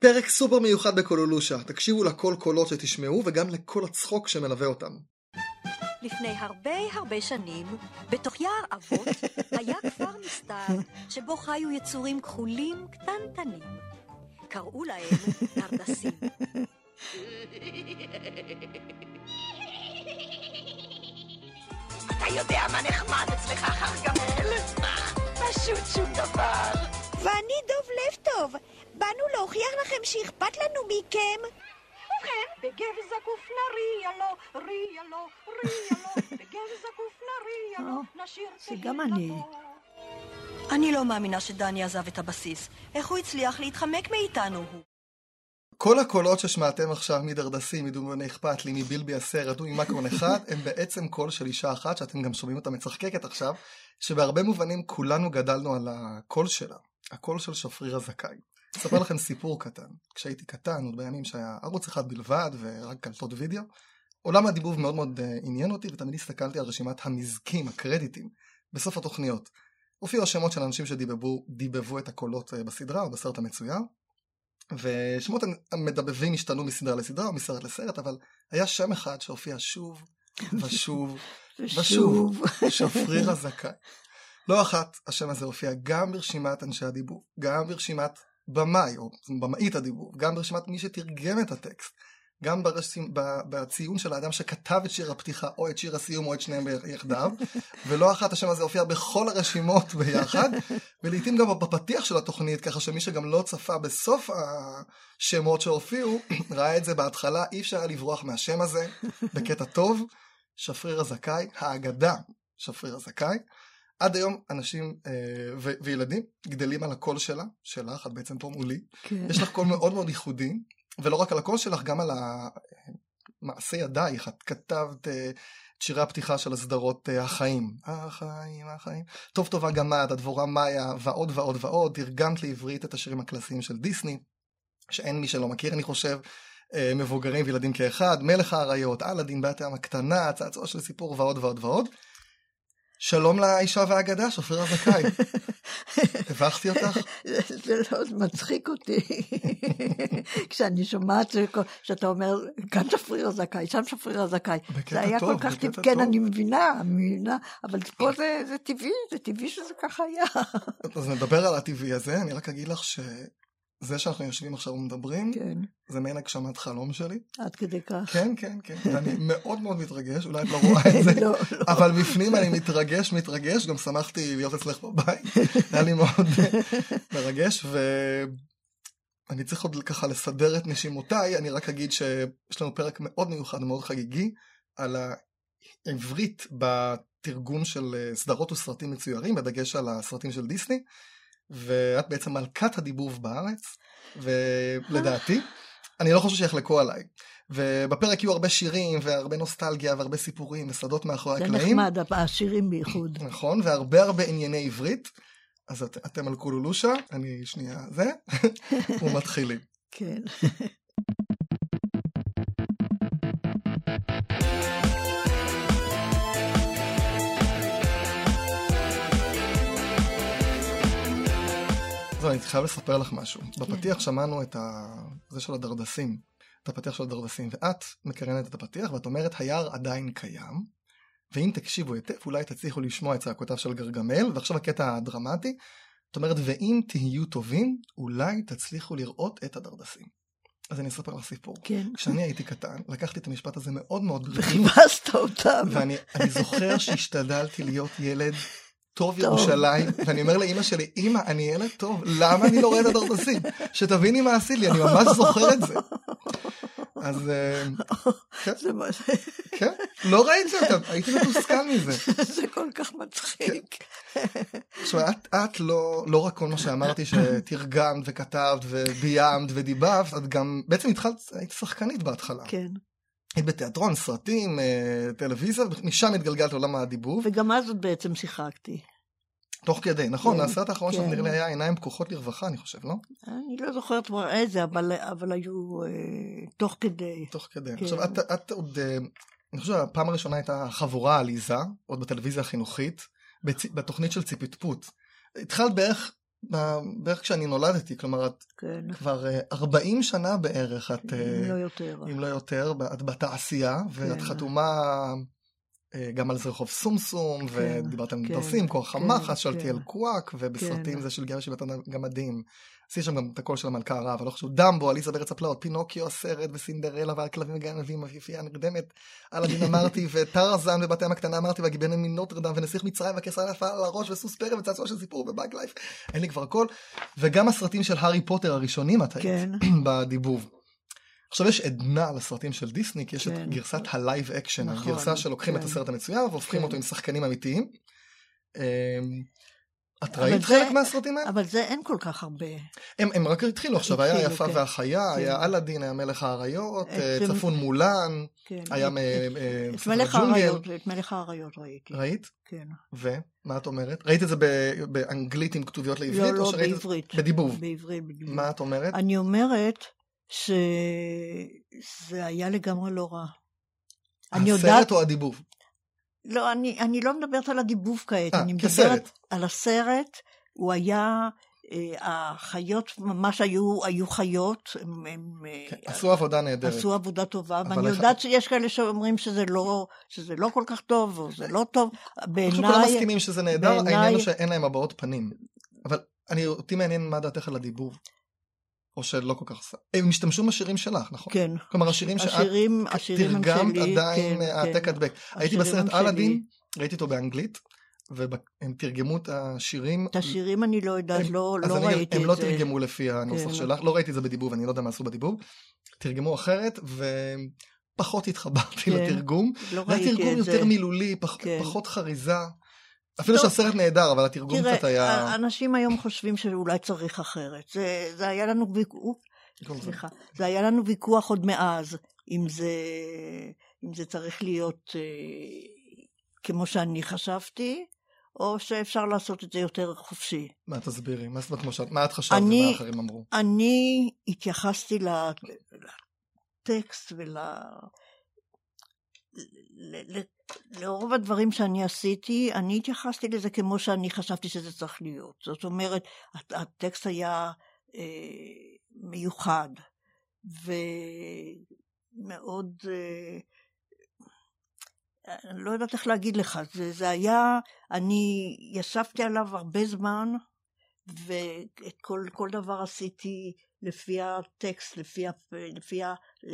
פרק סופר מיוחד בקולולושה, תקשיבו לכל קולות שתשמעו וגם לכל הצחוק שמלווה אותם. לפני הרבה הרבה שנים, בתוך יער אבות, היה כפר נסתר, שבו חיו יצורים כחולים קטנטנים. קראו להם נרדסים. אתה יודע מה נחמד אצלך, חרגמל? פשוט שום דבר. ואני דוב לב טוב. באנו להוכיח לכם שאכפת לנו מכם. ובכן, בגב זקוף נריע לו, ריע לו, ריע לו, בגב זקוף נריע לו, נשיר זה גם אני. אני לא מאמינה שדני עזב את הבסיס. איך הוא הצליח להתחמק מאיתנו? כל הקולות ששמעתם עכשיו מדרדסים, מדומוני אכפת לי, מבילבי הסרט וממקרון אחד, הם בעצם קול של אישה אחת, שאתם גם שומעים אותה מצחקקת עכשיו, שבהרבה מובנים כולנו גדלנו על הקול שלה, הקול של שפריר הזכאי. אספר לכם סיפור קטן. כשהייתי קטן, עוד בימים שהיה ערוץ אחד בלבד ורק קלטות וידאו, עולם הדיבוב מאוד מאוד אה, עניין אותי, ותמיד הסתכלתי על רשימת המזקים, הקרדיטים, בסוף התוכניות. הופיעו השמות של אנשים שדיבבו את הקולות אה, בסדרה או בסרט המצויר, ושמות המדבבים השתנו מסדרה לסדרה או מסרט לסרט, אבל היה שם אחד שהופיע שוב ושוב ושוב, שפריר הזכאי. לא אחת השם הזה הופיע גם ברשימת אנשי הדיבוב, גם ברשימת במאי או במאית הדיבוב, גם ברשימת מי שתרגם את הטקסט, גם ברשים, בציון של האדם שכתב את שיר הפתיחה או את שיר הסיום או את שניהם יחדיו, ולא אחת השם הזה הופיע בכל הרשימות ביחד, ולעיתים גם בפתיח של התוכנית, ככה שמי שגם לא צפה בסוף השמות שהופיעו, ראה את זה בהתחלה, אי אפשר היה לברוח מהשם הזה, בקטע טוב, שפריר הזכאי, האגדה שפריר הזכאי. עד היום אנשים אה, ו- וילדים גדלים על הקול שלה, שלך, את בעצם פה מולי. כן. יש לך קול מאוד מאוד ייחודי, ולא רק על הקול שלך, גם על מעשה ידייך. את כתבת אה, את שירי הפתיחה של הסדרות אה, החיים. החיים, החיים. טוב טובה גמד, הדבורה מאיה, ועוד ועוד ועוד. תרגמת לעברית את השירים הקלאסיים של דיסני, שאין מי שלא מכיר, אני חושב. אה, מבוגרים וילדים כאחד, מלך האריות, אלאדין, בת הים הקטנה, צעצוע של סיפור ועוד ועוד ועוד. שלום לאישה והאגדה, שפיר הזכאי. הבכתי אותך? זה לא מצחיק אותי. כשאני שומעת שאתה אומר, כאן שפריר הזכאי, שם שפריר הזכאי. זה היה כל כך טבעי, כן, אני מבינה, מבינה, אבל פה זה טבעי, זה טבעי שזה ככה היה. אז נדבר על הטבעי הזה, אני רק אגיד לך ש... זה שאנחנו יושבים עכשיו ומדברים, כן. זה מעין הגשמת חלום שלי. עד כדי כך. כן, כן, כן. ואני מאוד מאוד מתרגש, אולי את לא רואה את זה, לא, לא. אבל בפנים אני מתרגש, מתרגש, גם שמחתי להיות אצלך בבית, היה לי מאוד מרגש, ואני צריך עוד ככה לסדר את נשימותיי, אני רק אגיד שיש לנו פרק מאוד מיוחד, מאוד חגיגי, על העברית בתרגום של סדרות וסרטים מצוירים, בדגש על הסרטים של דיסני. ואת בעצם מלכת הדיבוב בארץ, ולדעתי, אני לא חושב שיחלקו עליי. ובפרק יהיו הרבה שירים, והרבה נוסטלגיה, והרבה סיפורים, ושדות מאחורי הקלעים. זה נחמד, השירים בייחוד. נכון, והרבה הרבה ענייני עברית. אז את, אתם על קולולושה, אני שנייה זה, ומתחילים. כן. אני חייב לספר לך משהו. בפתיח שמענו את ה... זה של הדרדסים, את הפתיח של הדרדסים, ואת מקרנת את הפתיח ואת אומרת, היער עדיין קיים, ואם תקשיבו היטב, אולי תצליחו לשמוע את צעקותיו של גרגמל, ועכשיו הקטע הדרמטי, את אומרת, ואם תהיו טובים, אולי תצליחו לראות את הדרדסים. אז אני אספר לך סיפור. כן. כשאני הייתי קטן, לקחתי את המשפט הזה מאוד מאוד ברצינות. וחיפשת אותם. ואני זוכר שהשתדלתי להיות ילד טוב ירושלים, ואני אומר לאימא שלי, אימא, אני ילד טוב, למה אני לא רואה את הדרדסים? שתביני מה עשית לי, אני ממש זוכר את זה. אז כן, כן, לא ראיתי אותם, הייתי מתוסכל מזה. זה כל כך מצחיק. עכשיו, את לא רק כל מה שאמרתי שתרגמת וכתבת וביימת ודיבבת, את גם, בעצם התחלת, היית שחקנית בהתחלה. כן. היית בתיאטרון, סרטים, טלוויזיה, משם התגלגלת לעולם הדיבוב. וגם אז עוד בעצם שיחקתי. תוך כדי, נכון, כן, הסרט האחרון שלך נראה לי היה עיניים פקוחות לרווחה, אני חושב, לא? אני לא זוכרת כבר איזה, אבל, אבל היו אה, תוך כדי. תוך כדי. כן. עכשיו, את, את עוד, אה, אני חושב שהפעם הראשונה הייתה חבורה עליזה, עוד בטלוויזיה החינוכית, בצ... בתוכנית של ציפיטפוט. התחלת בערך בערך כשאני נולדתי, כלומר, את כן. כבר 40 שנה בערך, את... אם לא יותר. אם לא יותר, את בתעשייה, ואת כן. חתומה גם על זה רחוב סומסום, כן, ודיברת על כן, מדרסים, כוח כן, המחץ, כן. שלטי אל קוואק, ובסרטים כן. זה של גבר שבית הגמדים. עשי שם גם את הקול של המלכה הרע, אבל לא חשוב, דמבו, עליסה בארץ הפלאות, פינוקיו הסרט, וסינדרלה, והכלבים וגנבים, אביפייה הנרדמת, אלאדין אמרתי, וטרזן בבת הים הקטנה אמרתי, והגיבנת מנוטרדם, ונסיך מצרים, והקיסר נפל על הראש, וסוס פרא, וצעצוע של סיפור, ובאג לייף, אין לי כבר הכל, וגם הסרטים של הארי פוטר הראשונים, את היית, כן. בדיבוב. עכשיו יש עדנה לסרטים של דיסני, כי יש את כן. גרסת ה live action, נכון, הגרסה שלוקחים את כן. הסרט המצויר והופכים. אותו עם שחקנים אמיתיים. את ראית חלק מהסרטים האלה? אבל זה אין כל כך הרבה. הם, הם רק התחילו עכשיו, היה יפה כן. והחיה, כן. היה אלאדין, היה מלך האריות, אה, את- צפון מולן, כן. היה את- מ- אה, את מלך. האריות, את מלך האריות ראיתי. ראית? כן. ומה את אומרת? ראית את זה ב- באנגלית עם כתוביות לעברית? לא, לא, שראית את- בעברית. בדיבוב. בעברית, בדיבוב. מה את אומרת? אני אומרת שזה היה לגמרי לא רע. אני יודעת... הסרט או הדיבוב? לא, אני, אני לא מדברת על הדיבוב כעת, אה, אני כסרט. מדברת על הסרט, הוא היה, אה, החיות ממש היו, היו חיות, הם, הם אה, כן, עשו עבודה נהדרת. עשו עבודה טובה, ואני יודעת שיש כאלה שאומרים שזה לא, שזה לא כל כך טוב, או זה לא טוב, אני חושב כולם בעיניי, מסכימים שזה נהדר, בעיניי- העניין הוא שאין להם הבעות פנים. אבל אני, אותי מעניין מה דעתך על הדיבוב. או שלא כל כך... הם השתמשו בשירים שלך, נכון? כן, כלומר, השירים שאת השירים, הם תרגמת שלי, עדיין כן, העתק כן. הדבק. הייתי בסרט הם. אלאדין, ראיתי אותו באנגלית, והם תרגמו את השירים. את השירים אני לא יודעת, הם- לא, לא אני- ראיתי הם את לא זה. תרגמו לפי הנוסח כן. שלך, לא ראיתי את זה בדיבוב, אני לא יודע מה עשו בדיבוב. תרגמו אחרת, ופחות התחברתי כן. לתרגום. לא זה היה ראיתי תרגום את זה. יותר מילולי, פח- כן. פחות חריזה. אפילו. שהסרט נהדר, אבל התרגום תראה, קצת היה... אנשים היום חושבים שאולי צריך אחרת. זה, זה היה לנו ויכוח, סליחה, זה היה לנו ויכוח עוד מאז, אם זה, אם זה צריך להיות אה, כמו שאני חשבתי, או שאפשר לעשות את זה יותר חופשי. מה תסבירי? מה זאת אומרת כמו שאת... מה את חשבת ומה האחרים אמרו? אני התייחסתי לטקסט ול... לרוב הדברים שאני עשיתי, אני התייחסתי לזה כמו שאני חשבתי שזה צריך להיות. זאת אומרת, הט- הטקסט היה אה, מיוחד ומאוד... אה, אני לא יודעת איך להגיד לך, זה, זה היה, אני ישבתי עליו הרבה זמן, ואת כל, כל דבר עשיתי לפי הטקסט, לפי, לפי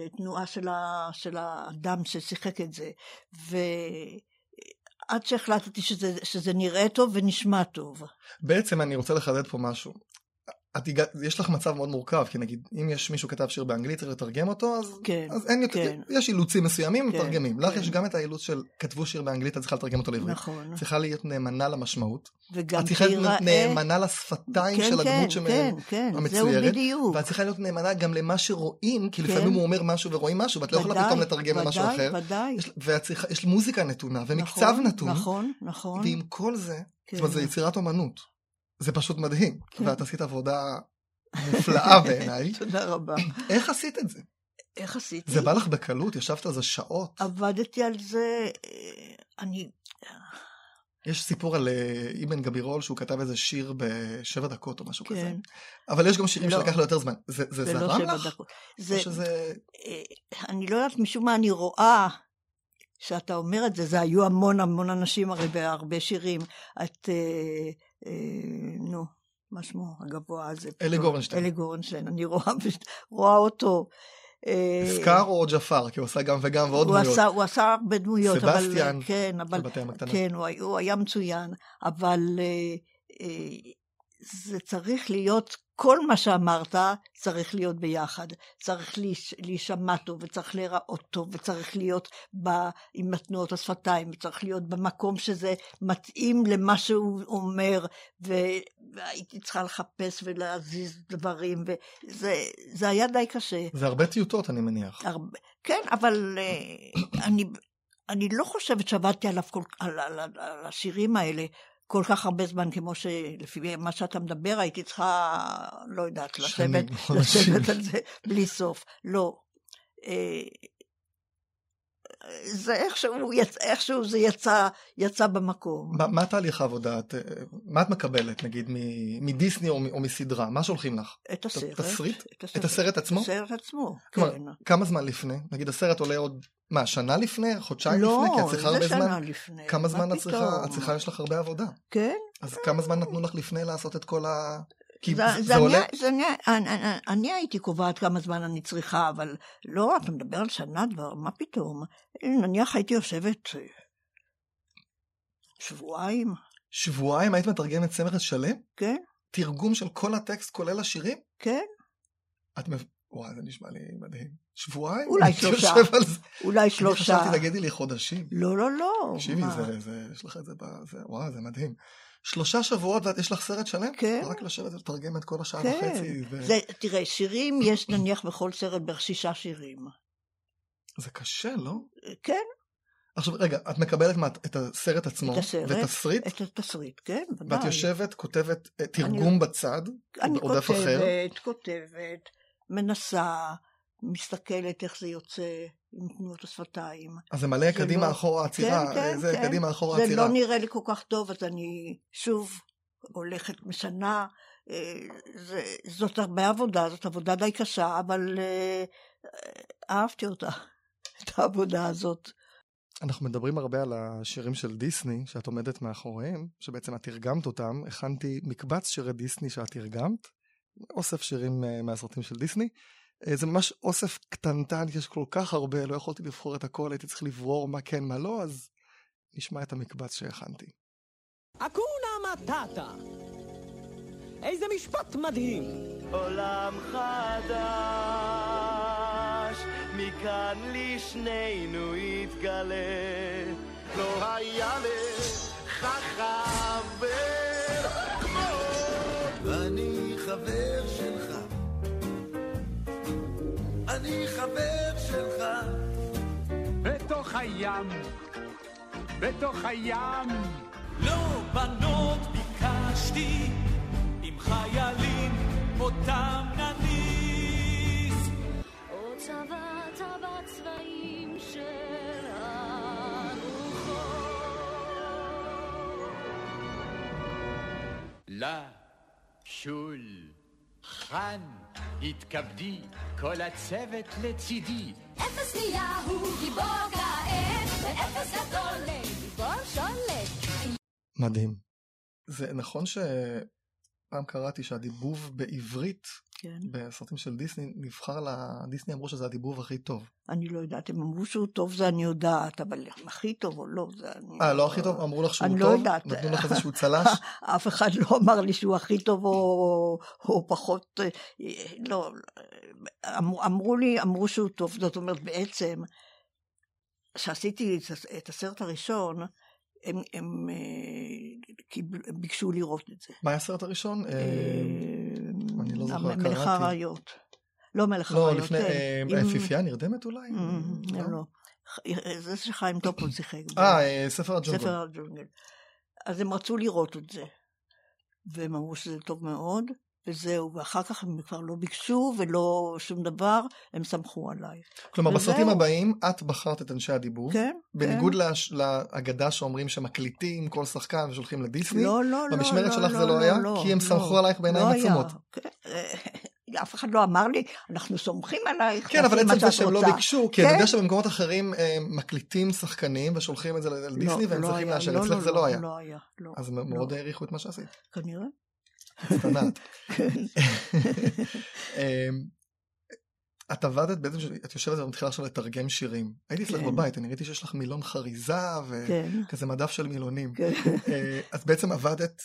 התנועה של, ה, של האדם ששיחק את זה. ועד שהחלטתי שזה, שזה נראה טוב ונשמע טוב. בעצם אני רוצה לחדד פה משהו. את הגעת, יש לך מצב מאוד מורכב, כי נגיד, אם יש מישהו כתב שיר באנגלית, צריך לתרגם אותו, אז, כן, אז אין יותר, כן. יש אילוצים מסוימים, כן, מתרגמים. לך כן. יש גם את האילוץ של כתבו שיר באנגלית, את צריכה לתרגם אותו לעברית. נכון. צריכה להיות נאמנה למשמעות. וגם את צריכה להיות נאמנה לשפתיים כן, של כן, הדמות כן, כן, זהו המצוירת. ואת צריכה להיות נאמנה גם למה שרואים, כי כן. לפעמים הוא אומר משהו ורואים משהו, ואת לא יכולה פתאום לתרגם למשהו אחר. ודאי. יש- ואת צריכה, יש מוזיקה נתונה, ומקצב נכון, נתון, נכון, נכון. ועם כל זה, כן. זאת אומרת, זה יצירת אומנות. זה פשוט מדהים. כן. ואת עשית עבודה מופלאה בעיניי. תודה רבה. איך עשית את זה? איך עשיתי? זה בא לך בקלות? ישבת על זה שעות? עבדתי על זה, אה, אני... יש סיפור על אה, אבן גבירול שהוא כתב איזה שיר בשבע דקות או משהו כזה. כן, אבל יש גם שירים לא. שלקח לו יותר זמן. זה זה זה לא זרם שבע לך? דקות. זה, שזה... אה, אני לא יודעת, משום מה אני רואה שאתה אומר את זה, זה היו המון המון אנשים הרי בהרבה שירים. את, נו, מה שמו הגבוה הזה? אלי גורנשטיין. אלי גורנשטיין, אני רואה, רואה אותו. אה, סקאר או ג'פר? כי הוא עשה גם וגם ועוד הוא דמויות. עשה, הוא עשה הרבה דמויות, סבסטיאן, אבל, כן, אבל. כן, הוא, הוא היה מצוין, אבל אה, אה, זה צריך להיות, כל מה שאמרת צריך להיות ביחד. צריך להיש- להישמע טוב, וצריך להיראות טוב, וצריך להיות ב, עם התנועות השפתיים, וצריך להיות במקום שזה מתאים למה שהוא אומר, והייתי צריכה לחפש ולהזיז דברים, וזה זה היה די קשה. זה הרבה טיוטות, אני מניח. הרבה, כן, אבל אה, אני, אני לא חושבת שעבדתי עליו כל, על, על, על, על השירים האלה כל כך הרבה זמן, כמו שלפי מה שאתה מדבר, הייתי צריכה, לא יודעת, לשבת, חודשים. לשבת על זה בלי סוף. לא. אה, זה איכשהו, איכשהו זה יצא, יצא במקום. מה, מה תהליך העבודה? את, מה את מקבלת, נגיד, מדיסני או, או מסדרה? מה שולחים לך? את הסרט. תסריט? את הסרט, את הסרט עצמו? את הסרט עצמו, כלומר, כן. כמה זמן לפני? נגיד הסרט עולה עוד, מה, שנה לפני? חודשיים לא, לפני? כי את צריכה הרבה זמן? לא, זה שנה לפני. כמה זמן את צריכה? את צריכה, יש לך הרבה עבודה. כן. אז כמה זמן נתנו לך לפני לעשות את כל ה... כי זה, זה, זה עולה... זה, אני, אני, אני, אני הייתי קובעת כמה זמן אני צריכה, אבל לא, אתה מדבר על שנה דבר, מה פתאום? נניח הייתי יושבת אה, שבועיים. שבועיים היית מתרגמת צמרת שלם? כן. תרגום של כל הטקסט כולל השירים? כן. את מב... וואי, זה נשמע לי מדהים. שבועיים? אולי שלושה. אולי שלושה. חשבתי, תגידי לי חודשים. לא, לא, לא. תקשיבי, זה, זה, יש לך את זה, זה, וואי, זה מדהים. שלושה שבועות ויש לך סרט שלם? כן. רק לשבת ולתרגם את כל השעה כן. וחצי. ו... זה, תראה, שירים יש נניח בכל סרט בערך שישה שירים. זה קשה, לא? כן. עכשיו רגע, את מקבלת מה, את הסרט עצמו, את הסרט, ותסריט, את התסריט, כן, ודאי. ואת יושבת, כותבת אה, תרגום אני, בצד, אני כותבת, אחר. כותבת, מנסה, מסתכלת איך זה יוצא עם תנועות השפתיים. אז זה מלא קדימה לא... אחורה עצירה, כן, כן, זה כן. קדימה אחורה זה עצירה. זה לא נראה לי כל כך טוב, אז אני שוב הולכת משנה. אה, זה, זאת הרבה עבודה, זאת עבודה די קשה, אבל אה, אהבתי אותה, את העבודה הזאת. אנחנו מדברים הרבה על השירים של דיסני, שאת עומדת מאחוריהם, שבעצם את תרגמת אותם. הכנתי מקבץ שירי דיסני שאת תרגמת, אוסף שירים אה, מהסרטים של דיסני. אה, זה ממש אוסף קטנטן, יש כל כך הרבה, לא יכולתי לבחור את הכל, הייתי צריך לברור מה כן, מה לא, אז נשמע את המקבץ שהכנתי. אקונה מטאטה. איזה משפט מדהים. עולם חדש, מכאן לשנינו יתגלה. לא היה לך חבר ואני חבר הים, בתוך הים. לא בנות ביקשתי, עם חיילים אותם נניס. עוד צבעת בצבעים של הרוחות. לה, שול, חן, התכבדי, כל הצוות לצידי. אפס נהיה הוא גיבור כעת, מדהים. זה נכון שפעם קראתי שהדיבוב בעברית כן. בסרטים של דיסני נבחר לדיסני אמרו שזה הדיבוב הכי טוב. אני לא יודעת, הם אמרו שהוא טוב זה אני יודעת, אבל הכי טוב או לא זה אני... אה, לא הכי טוב? אמרו לך שהוא אני טוב? לא יודעת. נתנו לך איזשהו צל"ש? אף אחד לא אמר לי שהוא הכי טוב או, או פחות... לא, אמרו, אמרו לי, אמרו שהוא טוב, זאת אומרת בעצם, כשעשיתי את הסרט הראשון, הם, הם, קיבל, הם ביקשו לראות את זה. מה היה הסרט הראשון? אני לא זוכר, קראתי. מלך האריות. לא מלך לא, האריות. לפני, כן. פיפייה נרדמת אולי? לא. זה שחיים טופול שיחק. אה, ספר הג'ונגל. ספר הג'ונגל. אז הם רצו לראות את זה. והם אמרו שזה טוב מאוד, וזהו, ואחר כך הם כבר לא ביקשו ולא שום דבר, הם סמכו עליי. כלומר, וזהו. בסרטים הבאים את בחרת את אנשי הדיבוב. כן, בניגוד כן. להש- לאגדה שאומרים שמקליטים כל שחקן ושולחים לדיסני. לא, לא, לא. במשמרת לא, שלך לא, זה לא לא, היה? לא, כי הם לא. סמכו עלייך בעיניים לא. עצומות. כן, אף אחד לא אמר לי, אנחנו סומכים עלייך, כן, אבל עצם זה שהם לא רוצה." ביקשו, כי כן? אני יודע שבמקומות אחרים אה, מקליטים שחקנים ושולחים את זה לדיסני לא, והם לא צריכים לאשר, לא, אצלך לא, זה לא היה. לא לא. אז לא. מאוד העריכו את מה שעשית. כנראה. קטנת. אמ, את עבדת בעצם, את יושבת ומתחילה עכשיו לתרגם שירים. הייתי אצלך כן. בבית, אני ראיתי שיש לך מילון חריזה כן. וכזה מדף של מילונים. כן. אה, את בעצם עבדת,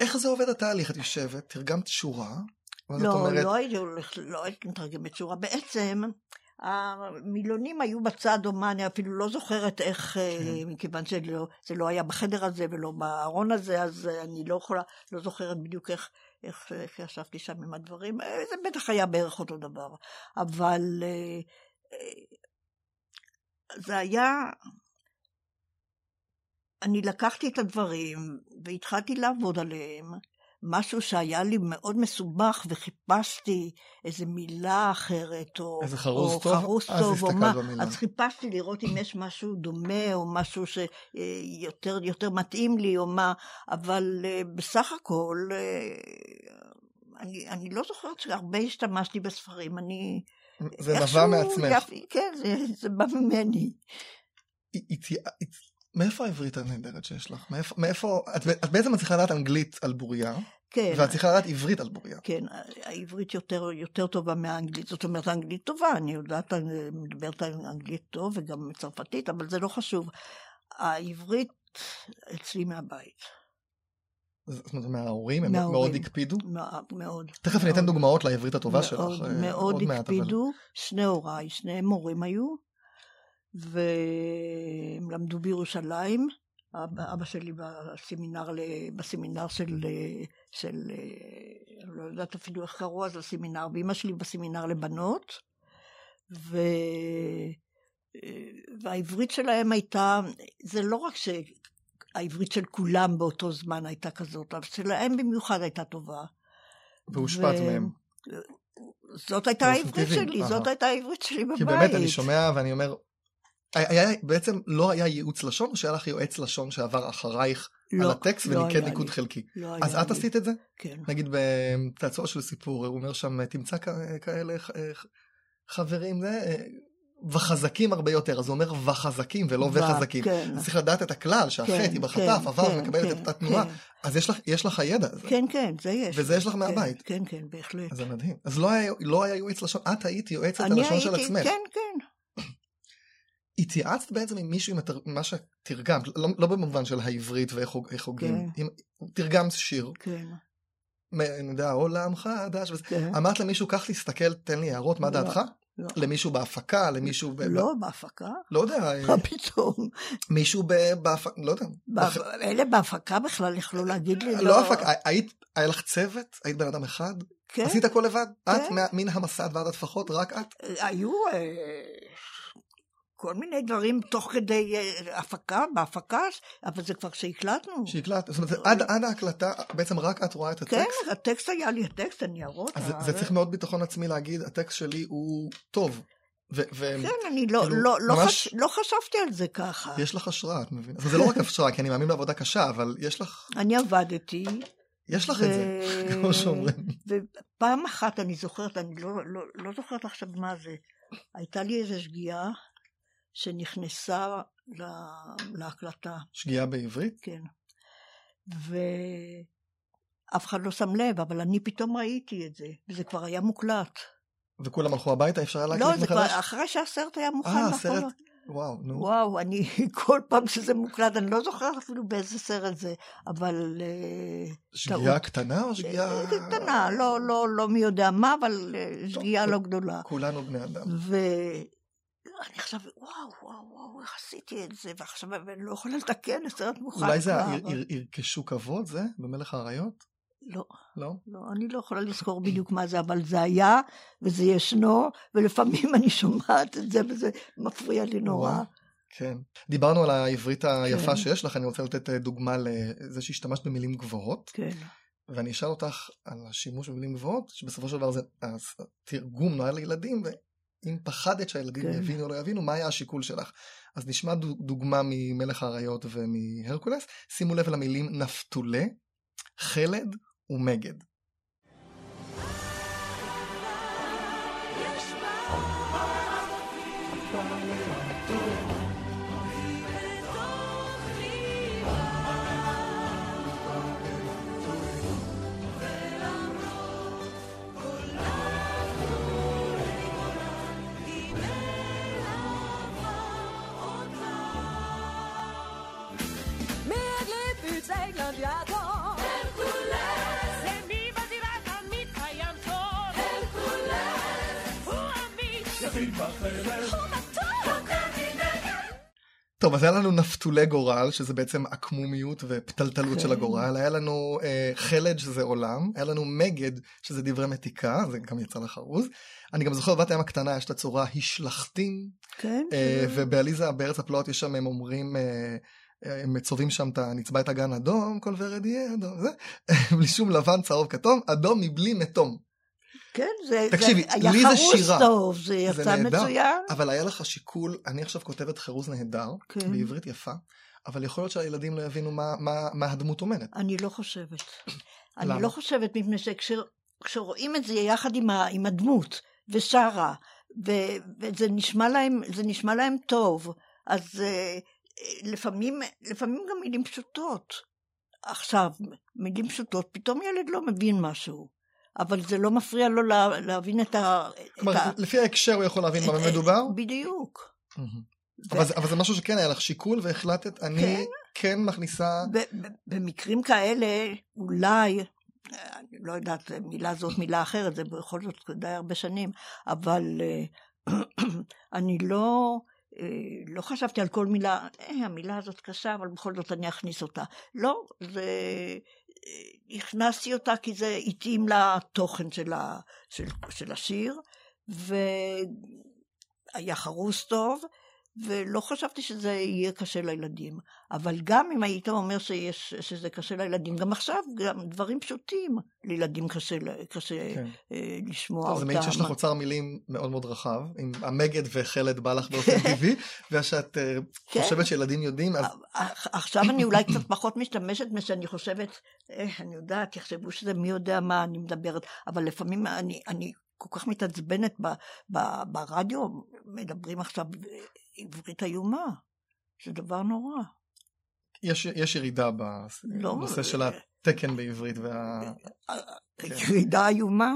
איך זה עובד התהליך? את יושבת, תרגמת שורה, לא, אומרת, לא הייתי הולכת, לא הייתי מתרגמת שורה. בעצם, המילונים היו בצד, או מה, אני אפילו לא זוכרת איך, אה, כן. מכיוון שזה לא היה בחדר הזה ולא בארון הזה, אז אה, אני לא יכולה, לא זוכרת בדיוק איך, איך, איך ישבתי שם עם הדברים. אה, זה בטח היה בערך אותו דבר. אבל זה היה... אני לקחתי את הדברים והתחלתי לעבוד עליהם, משהו שהיה לי מאוד מסובך וחיפשתי איזה מילה אחרת, או, איזה חרוז או טוב, חרוז אז טוב, או מה, במילה. אז חיפשתי לראות אם יש משהו דומה, או משהו שיותר יותר מתאים לי, או מה, אבל אה, בסך הכל, אה, אני, אני לא זוכרת שהרבה השתמשתי בספרים, אני... זה נבע מעצמך. יפ- כן, זה, זה בא ממני. מאיפה העברית הנהדרת שיש לך? מאיפה, מאיפה את, את בעצם מצליחה לדעת אנגלית על בוריה, כן. ואת צריכה לדעת עברית על בוריה. כן, העברית יותר, יותר טובה מהאנגלית, זאת אומרת, האנגלית טובה, אני יודעת, מדברת אנגלית טוב וגם צרפתית, אבל זה לא חשוב. העברית אצלי מהבית, זאת אומרת, מההורים, הם מההורים. מאוד הקפידו. מה- מאוד. תכף אני אתן דוגמאות לעברית הטובה מאוד, שלך. אה, מאוד עוד מעט, אבל- הקפידו, שני הוריי, שניהם מורים היו, והם למדו בירושלים. אבא, שלי בסמינר, בסמינר של, של, לא יודעת אפילו איך קראו אז לסמינר, ואימא שלי בסמינר לבנות, ו... והעברית שלהם הייתה, זה לא רק שהעברית של כולם באותו זמן הייתה כזאת, אבל שלהם במיוחד הייתה טובה. והושפעת ו- מהם. זאת הייתה העברית טבעי, שלי. זאת הייתה העברית שלי בבית. כי באמת אני שומע ואני אומר, היה, בעצם לא היה ייעוץ לשון, או שהיה לך יועץ לשון שעבר אחרייך לא, על הטקסט לא וניקד ניקוד לי. חלקי. לא אז את לי. עשית את זה? כן. נגיד בצעצוע של סיפור, הוא אומר שם, תמצא כאלה ח- חברים, זה, אה, וחזקים הרבה יותר, אז הוא אומר וחזקים ולא ו- וחזקים. כן. אז צריך לדעת את הכלל, שהחטא כן, היא בחטף, כן, עבר כן, ומקבלת כן, את התנועה, כן. אז יש לך- יש לך הידע הזה. כן, כן, זה יש. וזה יש לך כן, מהבית. כן, כן, בהחלט. אז זה מדהים. אז לא היה- לא היה יועץ לשון, את היית יועצת הלשון של הייתי- עצמך. כן, כן. התייעצת בעצם עם מישהו עם התר... מה שתרגמת, לא, לא במובן של העברית ואיך הוג- איך הוגים, כן. עם... תרגמת שיר, כן. אני יודע, עולם חדש. כן. אמרת למישהו, קח תסתכל, תן לי הערות, מה לא, דעתך? לא. למישהו בהפקה, למישהו ב... לא, בהפקה? לא יודע, מה פתאום? מישהו ב... בהפקה, לא יודע. בח- ב- אלה בהפקה בכלל יכלו להגיד לי, לא הפקה, היית, היה לך צוות? היית בן אדם אחד? כן. עשית הכל לבד? כן. את מן המסד ועד הטפחות? רק את? היו אה, כל מיני דברים תוך כדי אה, הפקה, בהפקה, אבל זה כבר שהקלטנו. שהקלטת, זאת אומרת, עד, עד ההקלטה, בעצם רק את רואה את הטקסט? כן, הטקסט היה לי, הטקסט, הניירות. אז זה, ה- זה צריך מאוד ביטחון עצמי להגיד, הטקסט שלי הוא טוב. ו- ו- כן, אני לא, כאילו, לא, לא, ממש- חש, לא חשבתי על זה ככה. יש לך השראה, את מבינה? זה לא רק השראה, כי אני מאמין בעבודה קשה, אבל יש לך, אני עבדתי. יש לך את זה, כמו שאומרים. ופעם אחת אני זוכרת, אני לא, לא, לא זוכרת עכשיו מה זה, הייתה לי איזו שגיאה שנכנסה לה- להקלטה, שגיאה בעברית? כן. ואף אחד לא שם לב, אבל אני פתאום ראיתי את זה, וזה כבר היה מוקלט. וכולם הלכו הביתה, אפשר היה לא, להקליט זה מחדש? כבר אחרי שהסרט היה מוכן. אה, והכל. הסרט, וואו, נו. וואו, אני כל פעם שזה מוקלט, אני לא זוכרת אפילו באיזה סרט זה, אבל... אה, שגיאה טעות. קטנה או שגיאה... קטנה, לא, לא, לא מי יודע מה, אבל אה, שגיאה לא גדולה. כולנו בני אדם. ואני עכשיו, וואו, וואו, וואו, איך עשיתי את זה, ועכשיו אני לא יכולה לתקן, הסרט מוכן אולי זה הרכשו כבוד, זה? במלך האריות? לא, לא? לא, אני לא יכולה לזכור בדיוק מה זה, אבל זה היה, וזה ישנו, ולפעמים אני שומעת את זה, וזה מפריע לי נורא. כן. דיברנו על העברית היפה כן. שיש לך, אני רוצה לתת אה, דוגמה לזה שהשתמשת במילים גבוהות. כן. ואני אשאל אותך על השימוש במילים גבוהות, שבסופו של דבר זה התרגום נועד לילדים, ואם פחדת שהילדים כן. יבינו או לא יבינו, מה היה השיקול שלך? אז נשמע דו- דוגמה ממלך האריות ומהרקולס, שימו לב למילים נפתולה, חלד ומגד. מהגליד טוב, אז היה לנו נפתולי גורל, שזה בעצם עקמומיות ופתלתלות של כן. הגורל, היה לנו אה, חלד, שזה עולם, היה לנו מגד, שזה דברי מתיקה, זה גם יצא לחרוז. אני גם זוכר בבת הים הקטנה, יש את הצורה השלכתים, כן, אה, שזה- ובעליזה בארץ הפלאות יש שם, הם אומרים, אה, הם צובעים שם את ה... נצבע את הגן אדום, כל ורד יהיה אדום, זה, בלי שום לבן, צהוב, כתום, אדום מבלי מתום. כן, זה, תקשיבי, זה היה לי זה חרוס שירה. טוב, זה יצא זה נהדר, מצוין. אבל היה לך שיקול, אני עכשיו כותבת חרוז נהדר, כן. בעברית יפה, אבל יכול להיות שהילדים לא יבינו מה, מה, מה הדמות אומרת. אני לא חושבת. אני למה? לא חושבת, מפני שכשרואים את זה יחד עם, ה, עם הדמות, ושרה, ו, וזה נשמע להם, זה נשמע להם טוב, אז אה, לפעמים, לפעמים גם מילים פשוטות. עכשיו, מילים פשוטות, פתאום ילד לא מבין משהו, אבל זה לא מפריע לו לה, להבין את ה... כלומר, את ה... לפי ההקשר הוא יכול להבין במה מדובר? בדיוק. אבל, זה, אבל זה משהו שכן היה לך שיקול והחלטת, אני כן. כן מכניסה... ב- ב- במקרים כאלה, אולי, אני לא יודעת, מילה זאת מילה אחרת, זה בכל זאת די הרבה שנים, אבל אה, אני לא, אה, לא חשבתי על כל מילה, אה, המילה הזאת קשה, אבל בכל זאת אני אכניס אותה. לא, זה... הכנסתי אותה כי זה התאים לתוכן של, ה, של, של השיר, והיה חרוס טוב, ולא חשבתי שזה יהיה קשה לילדים. אבל גם אם היית אומר שיש, שזה קשה לילדים, גם עכשיו, גם דברים פשוטים, לילדים קשה, קשה כן. אה, לשמוע טוב, אותם. זה מעיד שיש לך אוצר מילים מאוד מאוד רחב, עם המגד וחלד בא לך באופן טבעי, ושאת אה, כן. חושבת שילדים יודעים, אז עכשיו אני אולי קצת פחות משתמשת מפני שאני חושבת, אה, אני יודעת, יחשבו שזה מי יודע מה אני מדברת, אבל לפעמים אני, אני כל כך מתעצבנת ב, ב, ברדיו, מדברים עכשיו עברית איומה, זה דבר נורא. יש, יש ירידה לא, בנושא של התקן בעברית, וה... ירידה איומה.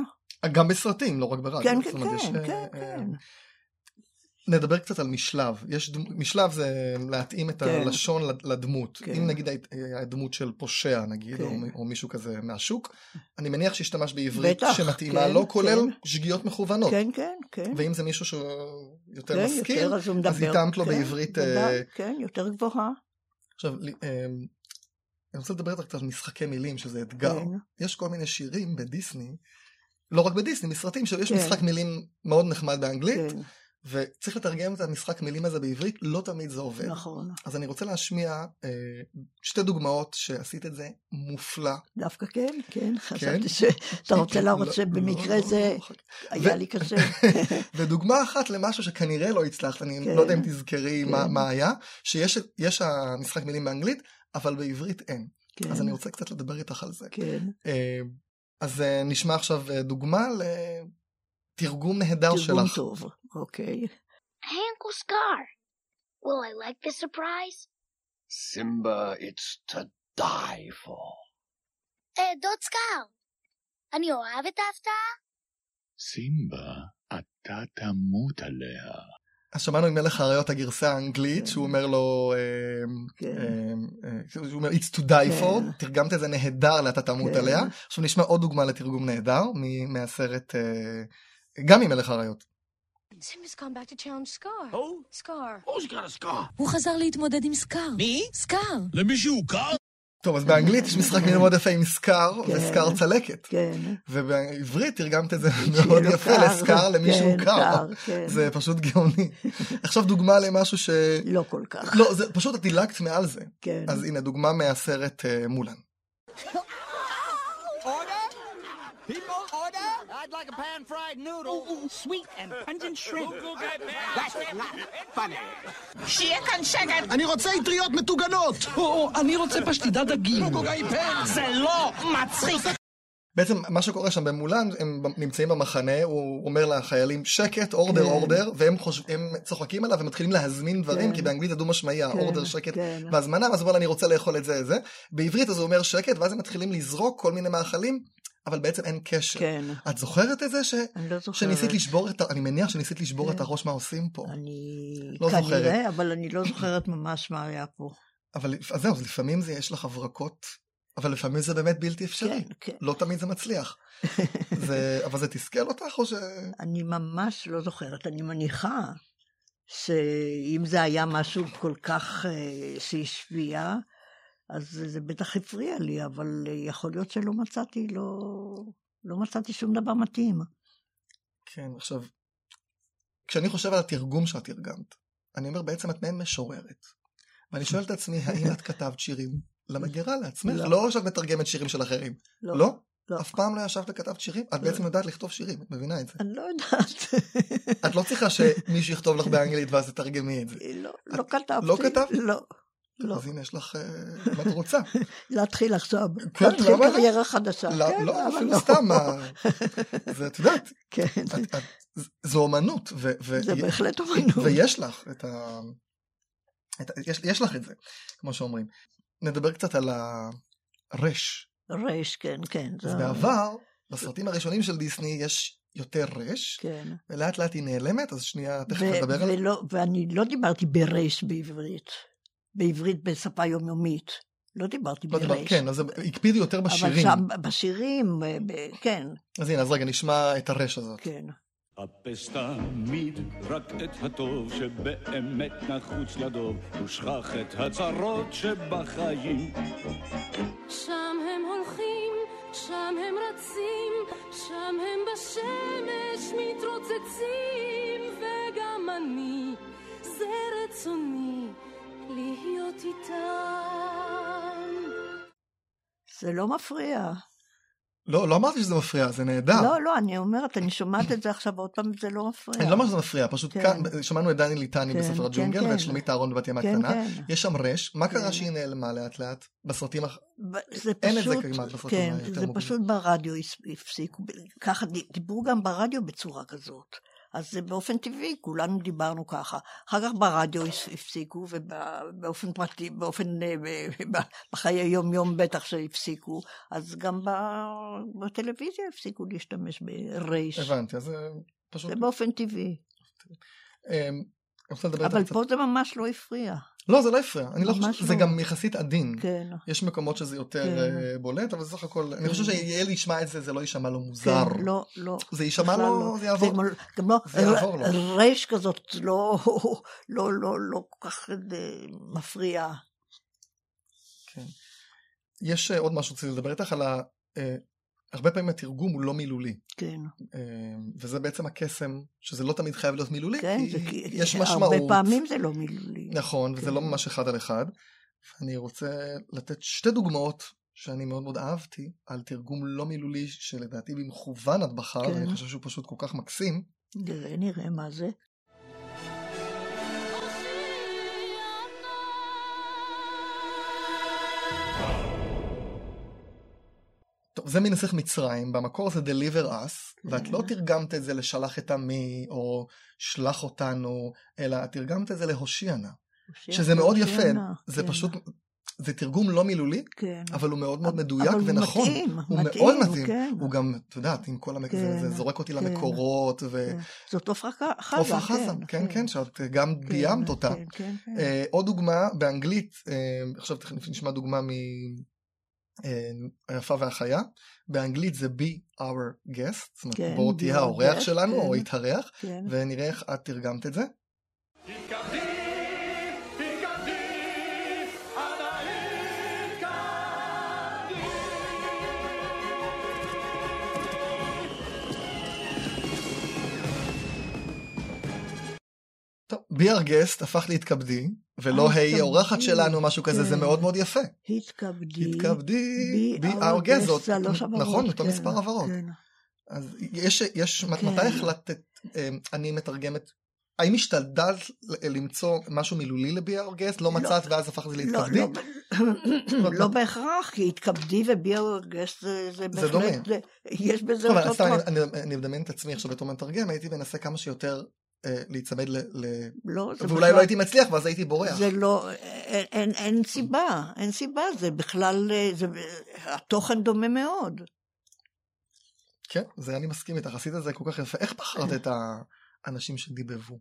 גם בסרטים, לא רק ברדיו. כן, כן, כן, אה, כן, אה, כן. נדבר קצת על משלב. יש דמ... משלב זה להתאים את כן. הלשון לד- לדמות. כן. אם נגיד היית- היה דמות של פושע נגיד, כן. או, או מישהו כזה מהשוק, אני מניח שהשתמש בעברית בטח, שמתאימה כן, לו, כולל כן. שגיאות מכוונות. כן, כן, כן. ואם זה מישהו שהוא יותר כן, משכיל, יותר, אז מדבר. אז התאמת לו כן, בעברית... אה, ודאי, כן, יותר גבוהה. עכשיו, לי- אה, אני רוצה לדבר קצת על משחקי מילים, שזה אתגר. כן. יש כל מיני שירים בדיסני, לא רק בדיסני, בסרטים שיש כן. משחק מילים מאוד נחמד באנגלית, כן, וצריך לתרגם את המשחק מילים הזה בעברית, לא תמיד זה עובד. נכון. אז אני רוצה להשמיע אה, שתי דוגמאות שעשית את זה מופלא. דווקא כן, כן, חשבתי שאתה רוצה להראות לא, שבמקרה לא, זה לא. היה לי קשה. ודוגמה אחת למשהו שכנראה לא הצלחת, אני כן, לא יודע אם תזכרי כן. מה, מה היה, שיש יש המשחק מילים באנגלית, אבל בעברית אין. כן, אז אני רוצה קצת לדבר איתך על זה. כן. אה, אז אה, נשמע עכשיו אה, דוגמה לתרגום נהדר תרגום שלך. טוב, אוקיי. Hey, Uncle Scar. Will I like this surprise? Simba, it's to die for. אה, דוד סקאר. אני אוהב את ההפתעה? סימבה, אתה תמות עליה. אז שמענו עם מלך האריות הגרסה האנגלית, שהוא אומר לו, אה, כן. אה, אה, שהוא אומר it's to die כן. for, תרגמת את זה נהדר לאתה תמות כן. עליה. עכשיו נשמע עוד דוגמה לתרגום נהדר מהסרט, גם ממלך האריות. Simba's come back to challenge Scar. Who? Scar. Who's got a scar? הוא חזר להתמודד עם סקאר. מי? סקאר. למישהו קר? טוב, אז באנגלית יש משחק מילים מאוד יפה עם סקאר, כן. וסקאר צלקת. כן. ובעברית תרגמת את זה מאוד יפה. לסקאר למישהו כן, קר. כן. זה פשוט גאוני. עכשיו דוגמה למשהו ש... לא כל כך. לא, זה פשוט את דילגת מעל זה. כן. אז הנה דוגמה מהסרט אה, מולן. I'd like a pan-fried noodle. sweet and pungent shrimp. That's not funny. שיהיה כאן שקט! אני רוצה אטריות מטוגנות! או, אני רוצה פשטידת דגים. זה לא מצחיק! בעצם מה שקורה שם במולן, הם נמצאים במחנה, הוא אומר לחיילים שקט, אורדר, כן. אורדר, והם חושב, צוחקים עליו ומתחילים להזמין דברים, כן. כי באנגלית זה דו משמעי, האורדר שקט כן. והזמנה, ואז הוא אומר אני רוצה לאכול את זה, זה. בעברית אז הוא אומר שקט, ואז הם מתחילים לזרוק כל מיני מאכלים, אבל בעצם אין קשר. כן. את זוכרת את זה? ש... אני לא זוכרת. שניסית לשבור את ה... אני מניח שניסית לשבור כן. את הראש מה עושים פה. אני... לא זוכרת. כנראה, אבל אני לא זוכרת ממש מה היה פה. אבל אז זהו, לפעמים זה יש לך הברקות, אבל לפעמים זה באמת בלתי אפשרי. כן, כן. לא תמיד זה מצליח. זה, אבל זה תסכל אותך או ש... אני ממש לא זוכרת, אני מניחה שאם זה היה משהו כל כך אה, שהשפיע, אז זה בטח הפריע לי, אבל יכול להיות שלא מצאתי, לא, לא מצאתי שום דבר מתאים. כן, עכשיו, כשאני חושב על התרגום שאת תרגמת, אני אומר בעצם את מעין משוררת. ואני שואל את עצמי, האם את כתבת שירים למגירה לעצמך? לא. לא שאת מתרגמת שירים של אחרים. לא. לא? לא. אף פעם לא ישבת וכתבת שירים? את בעצם יודעת לכתוב שירים, את מבינה את זה. אני לא יודעת. את לא צריכה שמישהו יכתוב לך באנגלית ואז תתרגמי את זה. לא, לא כתבתי. לא כתבת? לא. לא. אז הנה יש לך אה, מה את רוצה. להתחיל עכשיו. כן, להתחיל? קריירה חדשה. לא, כן, לא, אפילו לא? סתם, מה- זה את יודעת. כן. זו אומנות. זה בהחלט אומנות. ויש לך את ה... יש- לך את זה, כמו שאומרים. נדבר קצת על הרש. רש, כן, כן. אז בעבר, בסרטים הראשונים של דיסני יש יותר רש, כן. ולאט לאט היא נעלמת, אז שנייה, תכף ו- נדבר על זה. ואני לא דיברתי ברש בעברית. בעברית בשפה יומיומית. לא דיברתי לא ברש. כן, אז הקפידו יותר אבל בשירים. שם בשירים, ב- כן, אז הנה, אז רגע, נשמע את הרש הזאת. כן. חפש תמיד רק את הטוב שבאמת נחוץ לדוב, ושכח את הצרות שבחיים. שם הם הולכים, שם הם רצים, שם הם בשמש מתרוצצים, וגם אני, זה רצוני להיות איתם. זה לא מפריע. לא, לא אמרתי שזה מפריע, זה נהדר. לא, לא, אני אומרת, אני שומעת את זה עכשיו עוד פעם, זה לא מפריע. אני לא אומר שזה מפריע, פשוט כן. כאן, שמענו את דני ליטני כן, בספר כן, הג'ונגל, כן. ואת שלומית אהרון בבת ים כן, הקטנה. כן. יש שם רש, מה קרה. שהיא נעלמה לאט לאט בסרטים זה אין את זה פשוט, כמעט בסרטים כן, זה מוקדמים. פשוט ברדיו הפס- הפסיקו, ככה דיברו גם ברדיו בצורה כזאת. אז באופן טבעי, כולנו דיברנו ככה. אחר כך ברדיו הפס- הפסיקו, ובאופן פרטי, באופן, אה, בחיי היום-יום בטח שהפסיקו, אז גם בטלוויזיה הפסיקו להשתמש ברייש. הבנתי, אז זה פשוט... זה באופן טבעי. לדבר אבל. פה זה ממש לא הפריע. לא, זה לא הפריע. אני לא חושב... זה לא. גם יחסית עדין. כן. יש מקומות שזה יותר כן. אה, בולט, אבל סך הכל... אני כן. חושב שיעל ישמע את זה, זה לא יישמע לו מוזר. כן, לא, לא. זה יישמע לו, לא. זה יעבור. גם- לא, רייש כזאת לא, לא, לא, לא כל כך אה, מפריע. כן. יש אה, עוד משהו שרציתי לדבר איתך על ה... הרבה פעמים התרגום הוא לא מילולי. כן. אה, וזה בעצם הקסם, שזה לא תמיד חייב להיות מילולי, כן, כי זה יש הרבה משמעות. פעמים זה לא מילולי. נכון, וזה כן. לא ממש אחד על אחד. אני רוצה לתת שתי דוגמאות שאני מאוד מאוד אהבתי על תרגום לא מילולי שלדעתי במכוון את בחרת, כן. ואני חושב שהוא פשוט כל כך מקסים. נראה, נראה מה זה. זה מנסח מצרים, במקור זה deliver us, ואת לא תרגמת את זה לשלח את עמי, או שלח אותנו, אלא את תרגמת את זה להושיע נא. שזה מאוד יפה, זה כן. פשוט, זה תרגום לא מילולי, כן. אבל הוא מאוד מאוד מדויק אבל הוא ונכון. מתאים, הוא מתאים, מאוד מתאים. כן. הוא גם, את יודעת, עם כל המק... זה, כן, זה זורק אותי כן, למקורות, ו... כן. זאת עפרה ח- חזה, עופרה חזה, כן, כן, שאת גם ביימת אותה. כן, כן, כן. אה, עוד דוגמה, באנגלית, אה, עכשיו תכף נשמע דוגמה מ... אה, היפה והחיה, באנגלית זה be our guest, זאת אומרת כן, בוא be תהיה האורח שלנו, או כן. יתארח, כן. ונראה איך את תרגמת את זה. Our guest הפך להתכבדי, ולא היי אורחת שלנו, משהו כזה, זה כן. מאוד מאוד יפה. התכבדי. התכבדי, שלוש הברות, נכון, אותו כן, מספר הברות. כן. אז יש, יש. מתי החלטת, אה, אני מתרגמת, האם השתדלת למצוא משהו מילולי לבי ארגסט? לא מצאת ואז זה לא, להתכבדי? לא, לא בהכרח, כי התכבדי וביורגס זה, זה בהחלט, יש בזה אותו. אני, מדמיין את עצמי עכשיו בתור מתרגם, הייתי מנסה כמה שיותר להיצמד ל... ל... לא, זה ואולי לא הייתי מצליח ואז הייתי בורח. זה לא, אין, אין, אין סיבה, אין סיבה, זה בכלל, אה, זה, התוכן דומה מאוד. כן, זה אני מסכים איתך, עשית את זה כל כך יפה. איך בחרת את האנשים שדיבבו?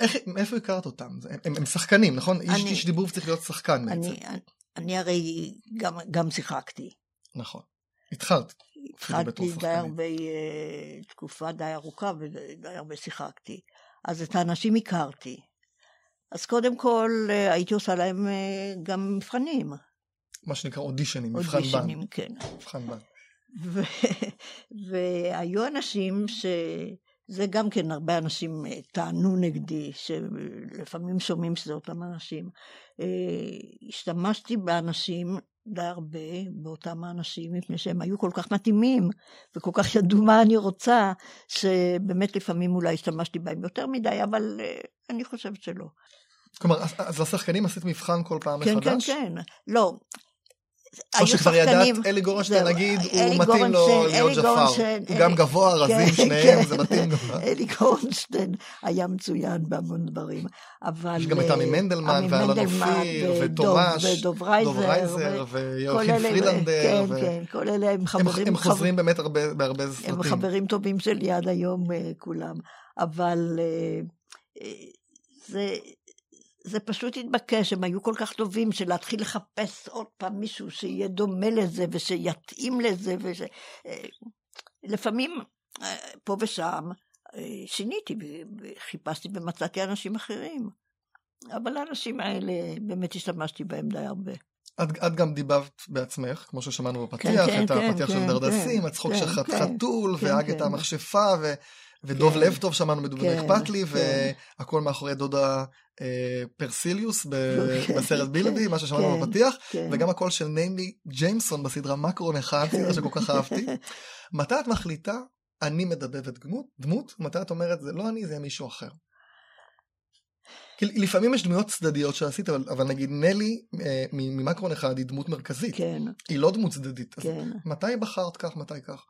איך, מאיפה הכרת אותם? הם, הם שחקנים, נכון? איש, אני- איש דיבוב צריך להיות שחקן בעצם. אני, אני הרי גם, גם שיחקתי. נכון. התחלת. התחלתי די. הרבה, אה, תקופה די ארוכה ודי הרבה שיחקתי. אז את האנשים הכרתי. אז קודם כל אה, הייתי עושה להם אה, גם מבחנים. מה שנקרא אודישנים, מבחן אודישנים, בן. כן. מבחן בן. ו- והיו אנשים ש... זה גם כן הרבה אנשים טענו נגדי, שלפעמים שומעים שזה אותם אנשים. השתמשתי באנשים די הרבה, באותם האנשים, מפני שהם היו כל כך מתאימים, וכל כך ידעו מה אני רוצה, שבאמת לפעמים אולי השתמשתי בהם יותר מדי, אבל אה, אני חושבת שלא. כלומר, אז לשחקנים עשית מבחן כל פעם כן, מחדש? כן, כן, כן. לא, או שכבר ידעת, אלי גורנשטיין, נגיד, הוא מתאים לו להיות ג'פר. הוא גם גבוה, רזים, שניהם, זה מתאים לו. אלי גורנשטיין היה מצוין בהמון דברים, אבל... יש גם את עמי מנדלמן, ואלון אופיר, ותומש, ודוב רייזר, ויוכי פרילנדר. כן, כן, כל אלה הם חברים... הם חוזרים באמת בהרבה סרטים. הם חברים טובים שלי עד היום, כולם. אבל זה... זה פשוט התבקש, הם היו כל כך טובים, שלהתחיל לחפש עוד פעם מישהו שיהיה דומה לזה ושיתאים לזה, וש... לפעמים פה ושם שיניתי וחיפשתי ומצאתי אנשים אחרים. אבל האנשים האלה, באמת השתמשתי בהם די הרבה. את, את גם דיבבת בעצמך, כמו ששמענו בפתיח, כן, את כן, הפתיח כן, של דרדסים, כן, הצחוק כן, של חתול, כן, ואגת כן. המכשפה, ו... ודוב כן. לב טוב שמענו מדובר כן, אכפת לי, כן. והכל מאחורי דודה אה, פרסיליוס ב- כן, בסרט בילבי, כן, מה ששמענו כן, בפתיח, כן. וגם הקול של ניימי ג'יימסון בסדרה מקרון אחד, סדרה שכל כך אהבתי. מתי את מחליטה, אני מדבבת דמות, דמות, מתי את אומרת, זה לא אני, זה מישהו אחר. כי לפעמים יש דמויות צדדיות שעשית, אבל, אבל נגיד נלי אה, ממקרון אחד היא דמות מרכזית. כן. היא לא דמות צדדית. כן. מתי בחרת כך, מתי כך?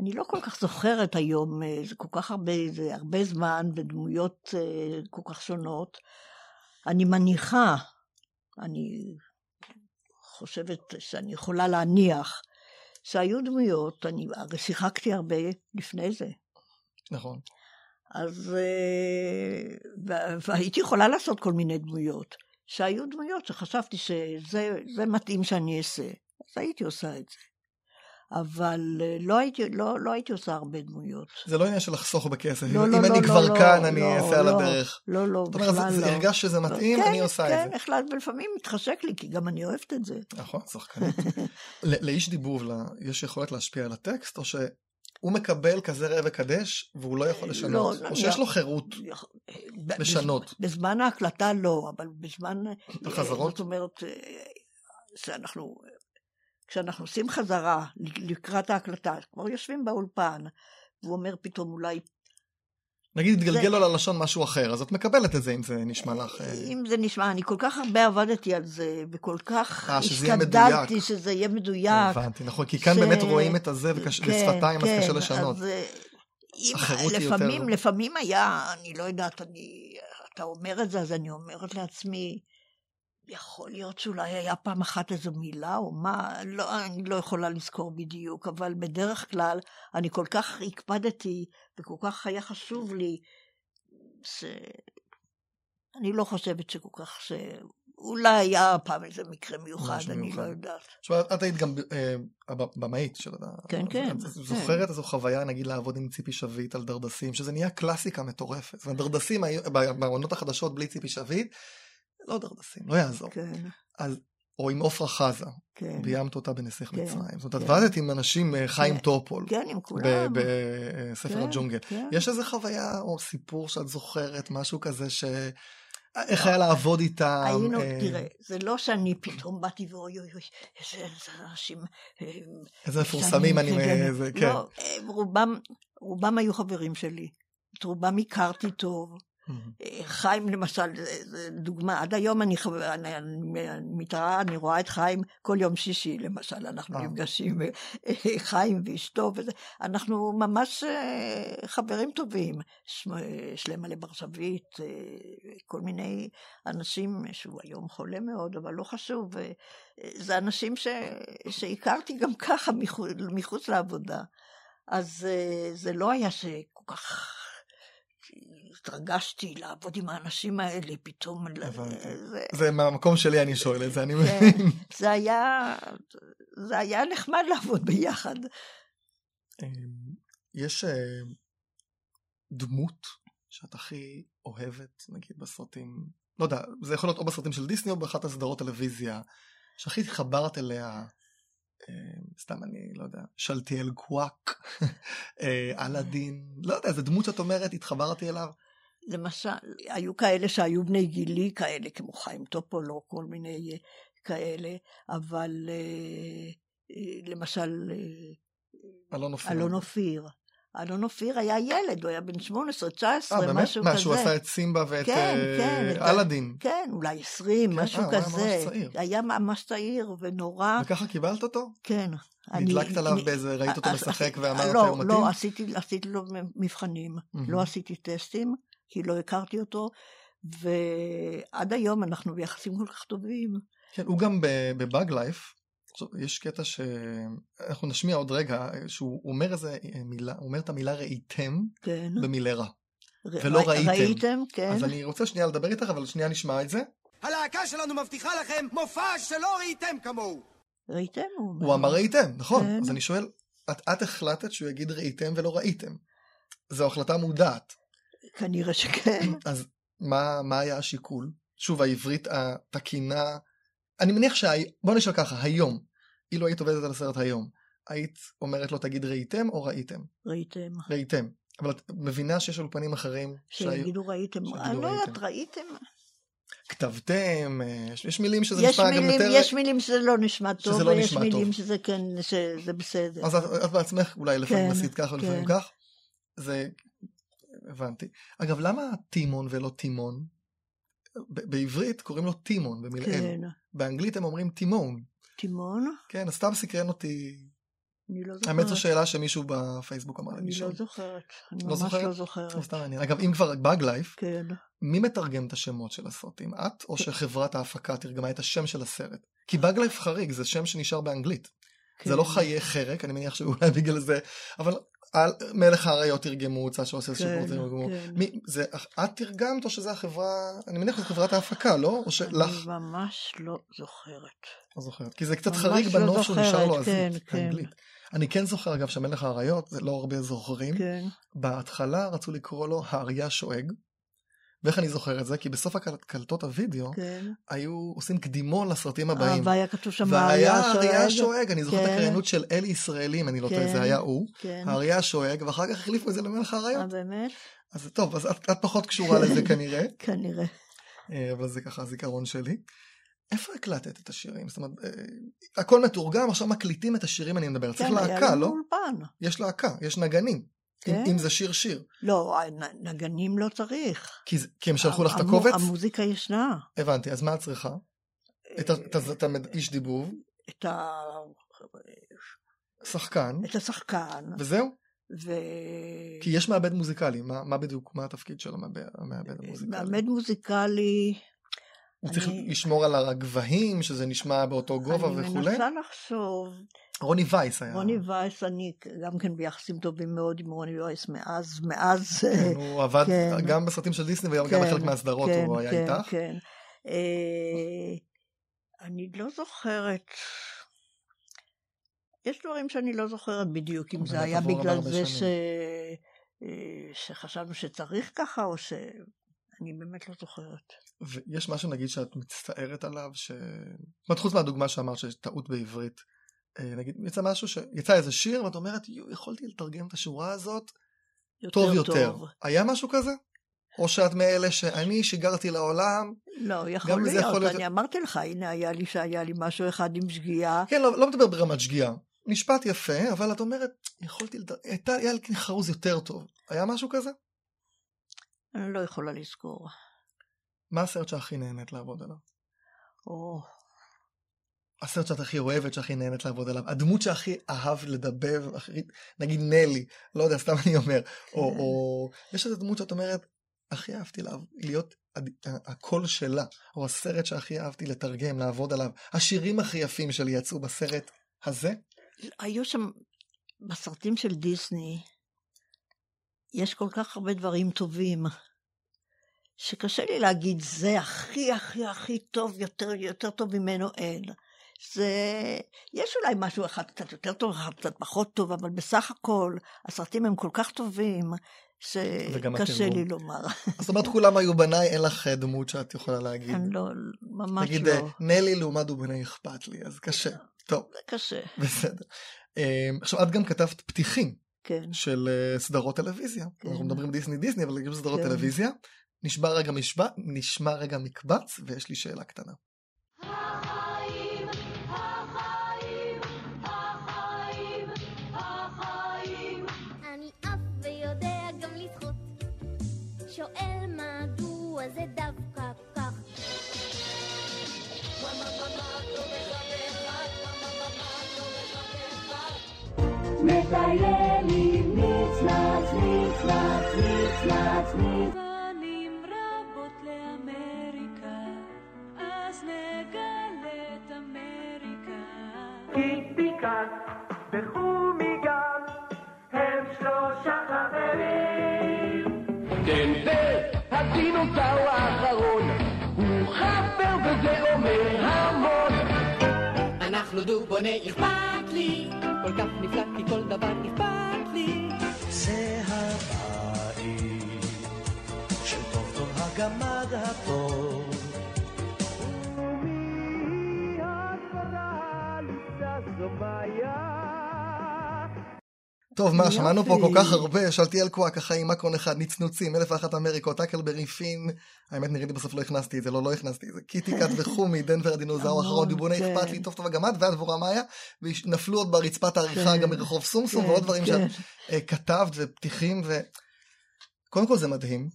אני לא כל כך זוכרת היום, אה, זה כל כך הרבה, זה הרבה זמן בדמויות אה, כל כך שונות. אני מניחה, אני חושבת שאני יכולה להניח, שהיו דמויות, אני הרי שיחקתי הרבה לפני זה. נכון. אז, אה, והייתי יכולה לעשות כל מיני דמויות, שהיו דמויות שחשבתי שזה מתאים שאני אעשה, אז הייתי עושה את זה. אבל לא הייתי, לא, לא הייתי עושה הרבה דמויות. זה לא עניין של לחסוך בכסף, לא, אם לא, אני לא, כבר לא, כאן, לא, אני לא, אעשה לא, על הדרך. לא, לא, בכלל לא. זאת אומרת, הרגש שזה מתאים, כן, אני עושה כן, את זה. כן, החלט, ולפעמים מתחשק לי, כי גם אני אוהבת את זה. נכון, שחקנית. לאיש דיבוב, יש יכולת להשפיע על הטקסט, או ש... הוא מקבל כזה ראה וקדש, והוא לא יכול לשנות, לא, או שיש לו חירות לשנות. בזמן ההקלטה לא, אבל בזמן... החזרות? זאת אומרת, שאנחנו כשאנחנו עושים חזרה לקראת ההקלטה, כבר יושבים באולפן, והוא אומר פתאום אולי... נגיד התגלגל לו ללשון משהו אחר, אז את מקבלת את זה אם זה נשמע לך... אה, אם זה נשמע, אני כל כך הרבה עבדתי על זה, וכל כך אה, השתדלתי שזה יהיה מדויק. הבנתי, נכון, כי כאן באמת רואים את הזה כן, ושפתיים, אז קשה כן, לשנות. אה, לפעמים, לפעמים היה, אני לא יודעת, אתה אומר את זה, אז אני אומרת לעצמי, יכול להיות שאולי היה פעם אחת איזו מילה או מה, לא, אני לא יכולה לזכור בדיוק, אבל בדרך כלל אני כל כך הקפדתי וכל כך היה חשוב לי, שאני לא חושבת שכל כך ש... אולי היה פעם איזה מקרה מיוחד, אני מיוחד. לא יודעת. תשמע, את היית גם אה, במאית של... כן, כן. את זוכרת כן. איזו חוויה, נגיד, לעבוד עם ציפי שביט על דרדסים, שזה נהיה קלאסיקה מטורפת. זאת אומרת, דרדסים בעונות החדשות בלי ציפי שביט, לא דרדסים, לא יעזור. כן. אז, או עם עופרה חזה, כן. ביימת אותה בנסיך כן. מצרים. זאת אומרת, את עבדת עם אנשים, אה, חיים כן. טופול. כן, עם כולם. בספר כן, הג'ונגל. כן. יש איזה חוויה או סיפור שאת זוכרת, משהו כזה ש... איך היה לעבוד איתם? היינו, אה... תראה, זה לא שאני פתאום באתי ואוי אוי אוי, איזה אנשים... אה, איזה מפורסמים אני... זה, כן. לא, רובם, רובם היו חברים שלי. את רובם הכרתי טוב. חיים למשל, דוגמה, עד היום אני, אני, אני מתראה, אני רואה את חיים כל יום שישי למשל, אנחנו נפגשים, חיים ואשתו וזה, אנחנו ממש חברים טובים, שלמה לברשבית, כל מיני אנשים שהוא היום חולה מאוד, אבל לא חשוב, זה אנשים ש, שהכרתי גם ככה מחוץ, מחוץ לעבודה, אז זה לא היה שכל כך... התרגשתי לעבוד עם האנשים האלה פתאום. זה, זה מהמקום שלי אני שואל את זה, אני כן. מבין. זה היה, זה היה נחמד לעבוד ביחד. אמ, יש אה, דמות שאת הכי אוהבת, נגיד בסרטים, לא יודע, זה יכול להיות או בסרטים של דיסני או באחת הסדרות טלוויזיה, שהכי התחברת אליה, אה, סתם אני לא יודע, שלטיאל קוואק, אה, אלאדין, לא יודע, זו דמות שאת אומרת, התחברתי אליו. למשל, היו כאלה שהיו בני גילי כאלה, כמו חיים טופולו, כל מיני אה, כאלה, אבל אה, אה, למשל, אלון אופיר. אלון אופיר. אלון אופיר היה ילד, הוא היה בן 18, 19, אה, באמת? משהו מה, כזה. שהוא עשה את סימבה ואת כן, כן, אלאדין. כן, אולי 20, כן, משהו אה, הוא היה כזה. ממש צעיר. היה ממש צעיר ונורא. וככה קיבלת אותו? כן. נדלקת עליו אני- באיזה, ראית אותו משחק ואמרת, לא, מתאים? לא, עשיתי, עשיתי לו מבחנים. מהמם. לא עשיתי טסטים, כי לא הכרתי אותו, ועד היום אנחנו ביחסים כל כך טובים. כן, הוא גם בבאג לייף, יש קטע שאנחנו נשמיע עוד רגע, שהוא אומר איזה מילה, הוא אומר את המילה ראיתם כן. במילה רע. ר- ולא ר- ראיתם. ראיתם, כן. אז אני רוצה שנייה לדבר איתך, אבל שנייה נשמע את זה. הלהקה שלנו מבטיחה לכם מופע שלא ראיתם כמוהו. ראיתם? הוא הוא אמר ראיתם, נכון. כן. אז אני שואל, את, את החלטת שהוא יגיד ראיתם ולא ראיתם. זו החלטה מודעת. כנראה שכן. אז מה, מה היה השיקול? שוב, העברית התקינה, אני מניח שה... בוא נשאל ככה, היום, אילו היית עובדת על הסרט היום, היית אומרת לו תגיד ראיתם או ראיתם? ראיתם. ראיתם. אבל את מבינה שיש אולפנים אחרים שיגידו ראיתם. שיגידו אני לא יודעת, ראיתם. ראיתם? כתבתם, אה, יש, יש מילים שזה יש נשמע גם מילים, יותר... יש מילים שזה לא נשמע טוב, לא ויש נשמע מילים טוב. שזה כן, שזה בסדר. אז את, את בעצמך אולי לפעמים כן, עשית ככה ולפעמים כן. כך. זה... הבנתי. אגב, למה טימון ולא טימון? בעברית קוראים לו טימון במילאל. כן. באנגלית הם אומרים טימון. טימון? כן, אז סתם סקרן אותי. אני לא זוכרת. האמת זו שאלה שמישהו בפייסבוק אמר לי אני. לא זוכרת. אני לא ממש זוכרת? לא זוכרת. טוב, סתם מעניין. אגב, אם כבר באג לייף, כן. מי מתרגם את השמות של הסרטים? את או שחברת ההפקה תרגמה את השם של הסרט? כי באג לייף חריג, זה שם שנשאר באנגלית. כן. זה לא חיי חרק, אני מניח שאולי בגלל זה, אבל על, מלך האריות תרגמו, צע שעושה כן, שיפור תרגמו. כן. מי, זה, את תרגמת או שזה החברה, אני מניח שזו חברת ההפקה, לא? או שלך, אני ממש לא זוכרת. לא זוכרת. כי זה קצת חריג לא בנוף שהוא נשאר לו זוכרת, עזית, כן, כן. באנגלית. אני כן זוכר אגב שמלך האריות, זה לא הרבה זוכרים, כן. בהתחלה רצו לקרוא לו האריה שואג. ואיך אני זוכר את זה? כי בסוף הקלטות הוידאו כן. היו עושים קדימון לסרטים אה, הבאים. והיה כתוב שם והיה האריה האריה השואג. השואג, אני זוכר את כן. הקריינות של אלי ישראלי, אם אני לא טועה, כן, זה היה הוא, כן. האריה השואג, ואחר כך החליפו את זה למלך אה, האריות. באמת? אז טוב, אז את, את פחות קשורה לזה כנראה, כנראה. אה, אבל זה ככה הזיכרון שלי. איפה הקלטת את השירים? זאת אומרת, אה, הכל מתורגם, עכשיו מקליטים את השירים אני מדבר. צריך כן, היה להקה, לנו לא? אולפן. יש להקה, יש נגנים. כן. אם זה שיר שיר. לא, נגנים לא צריך. כי, כי הם שלחו לך את הקובץ? המוזיקה ישנה. הבנתי, אז מה את צריכה? את האיש דיבוב, את ה... שחקן, את השחקן. וזהו? ו... כי יש מעבד מוזיקלי, מה, מה בדיוק, מה התפקיד של המעבד, המעבד המוזיקלי? מעמד מוזיקלי, הוא צריך אני- לשמור על הגבהים, שזה נשמע באותו גובה אני וכולי? מנסה לחשוב. רוני וייס היה. רוני וייס, אני גם כן ביחסים טובים מאוד עם רוני וייס מאז, מאז... כן, הוא עבד כן. גם בסרטים של דיסני וגם כן, בחלק מהסדרות כן, הוא היה כן, איתך. כן. אה, אני לא זוכרת. יש דברים שאני לא זוכרת בדיוק, אם זה היה בגלל זה ש... אה, שחשבנו שצריך ככה, או ש... אני באמת לא זוכרת. ויש משהו נגיד שאת מצטערת עליו, ש... זאת אומרת, חוץ מהדוגמה שאמרת שיש טעות בעברית, אה, נגיד יצא משהו שיצא איזה שיר ואת אומרת, יו, יכולתי לתרגם את השורה הזאת יותר טוב יותר. טוב. היה משהו כזה? או שאת מאלה שאני שיגרתי לעולם? לא, יכול להיות, יכול להיות- אני אמרתי לך, הנה היה לי שהיה לי משהו אחד עם שגיאה. כן, לא, לא מדבר ברמת שגיאה. משפט יפה, אבל את אומרת, יכולתי, לת... הייתה, היה לי חרוז יותר טוב. היה משהו כזה? אני לא יכולה לזכור. מה הסרט שהכי נהנית לעבוד עליו? או, הסרט שאת הכי אוהבת, שהכי נהנית לעבוד עליו, הדמות שהכי אהבת לדבב, הכי, נגיד נלי, לא יודע, סתם אני אומר, או, או יש איזו דמות שאת אומרת, הכי אהבתי לה, להיות הקול שלה, או הסרט שהכי אהבתי לתרגם, לעבוד עליו, השירים הכי יפים שלי יצאו בסרט הזה? היו שם, בסרטים של דיסני, יש כל כך הרבה דברים טובים, שקשה לי להגיד, זה הכי הכי הכי טוב, יותר, יותר טוב ממנו אין. זה, יש אולי משהו אחד קצת יותר טוב, אחד קצת פחות טוב, אבל בסך הכל, הסרטים הם כל כך טובים, שקשה. לי לומר. זאת אומרת, כולם היו בניי, אין לך דמות שאת יכולה להגיד. אני לא, ממש נגיד, לא. אה, נלי לעומת דובני אכפת לי, אז קשה. טוב. זה קשה. בסדר. אה, עכשיו, את גם כתבת פתיחים. כן. של סדרות טלוויזיה. כן. אנחנו מדברים דיסני דיסני, אבל גם סדרות כן. טלוויזיה. נשמע רגע משבע, נשמע רגע מקבץ, ויש לי שאלה קטנה. החיים, החיים, החיים, החיים. אני עף ויודע גם לשחות. שואל מדוע זה דווקא כך. מטיילים קיטיקט וחומיגן הם שלושה חברים. כן, זה הדינוזאור האחרון, הוא חבר וזה אומר המון. אנחנו דובוני אכפת לי, כל כך נפלא כי כל דבר אכפת לי. זה הבית של טוב טוב הגמד הטוב. זו בעיה. טוב, מה. שמענו פה כל כך הרבה, שאלתיאל קוואק, החיים, מקרון אחד, נצנוצים, אלף ואחת אמריקות, האקלברי פין, האמת נראה לי בסוף לא הכנסתי את זה, לא, לא הכנסתי את זה, קיטיקט וחומי, דנבר הדינוזאור האחרון, דובוני כן. אכפת לי, טוב טוב הגמד, והדבורה מאיה, ונפלו עוד ברצפת העריכה כן. גם מרחוב סומסום, ועוד דברים כן. שאת אה, כתבת ופתיחים, ו... קודם כל זה מדהים.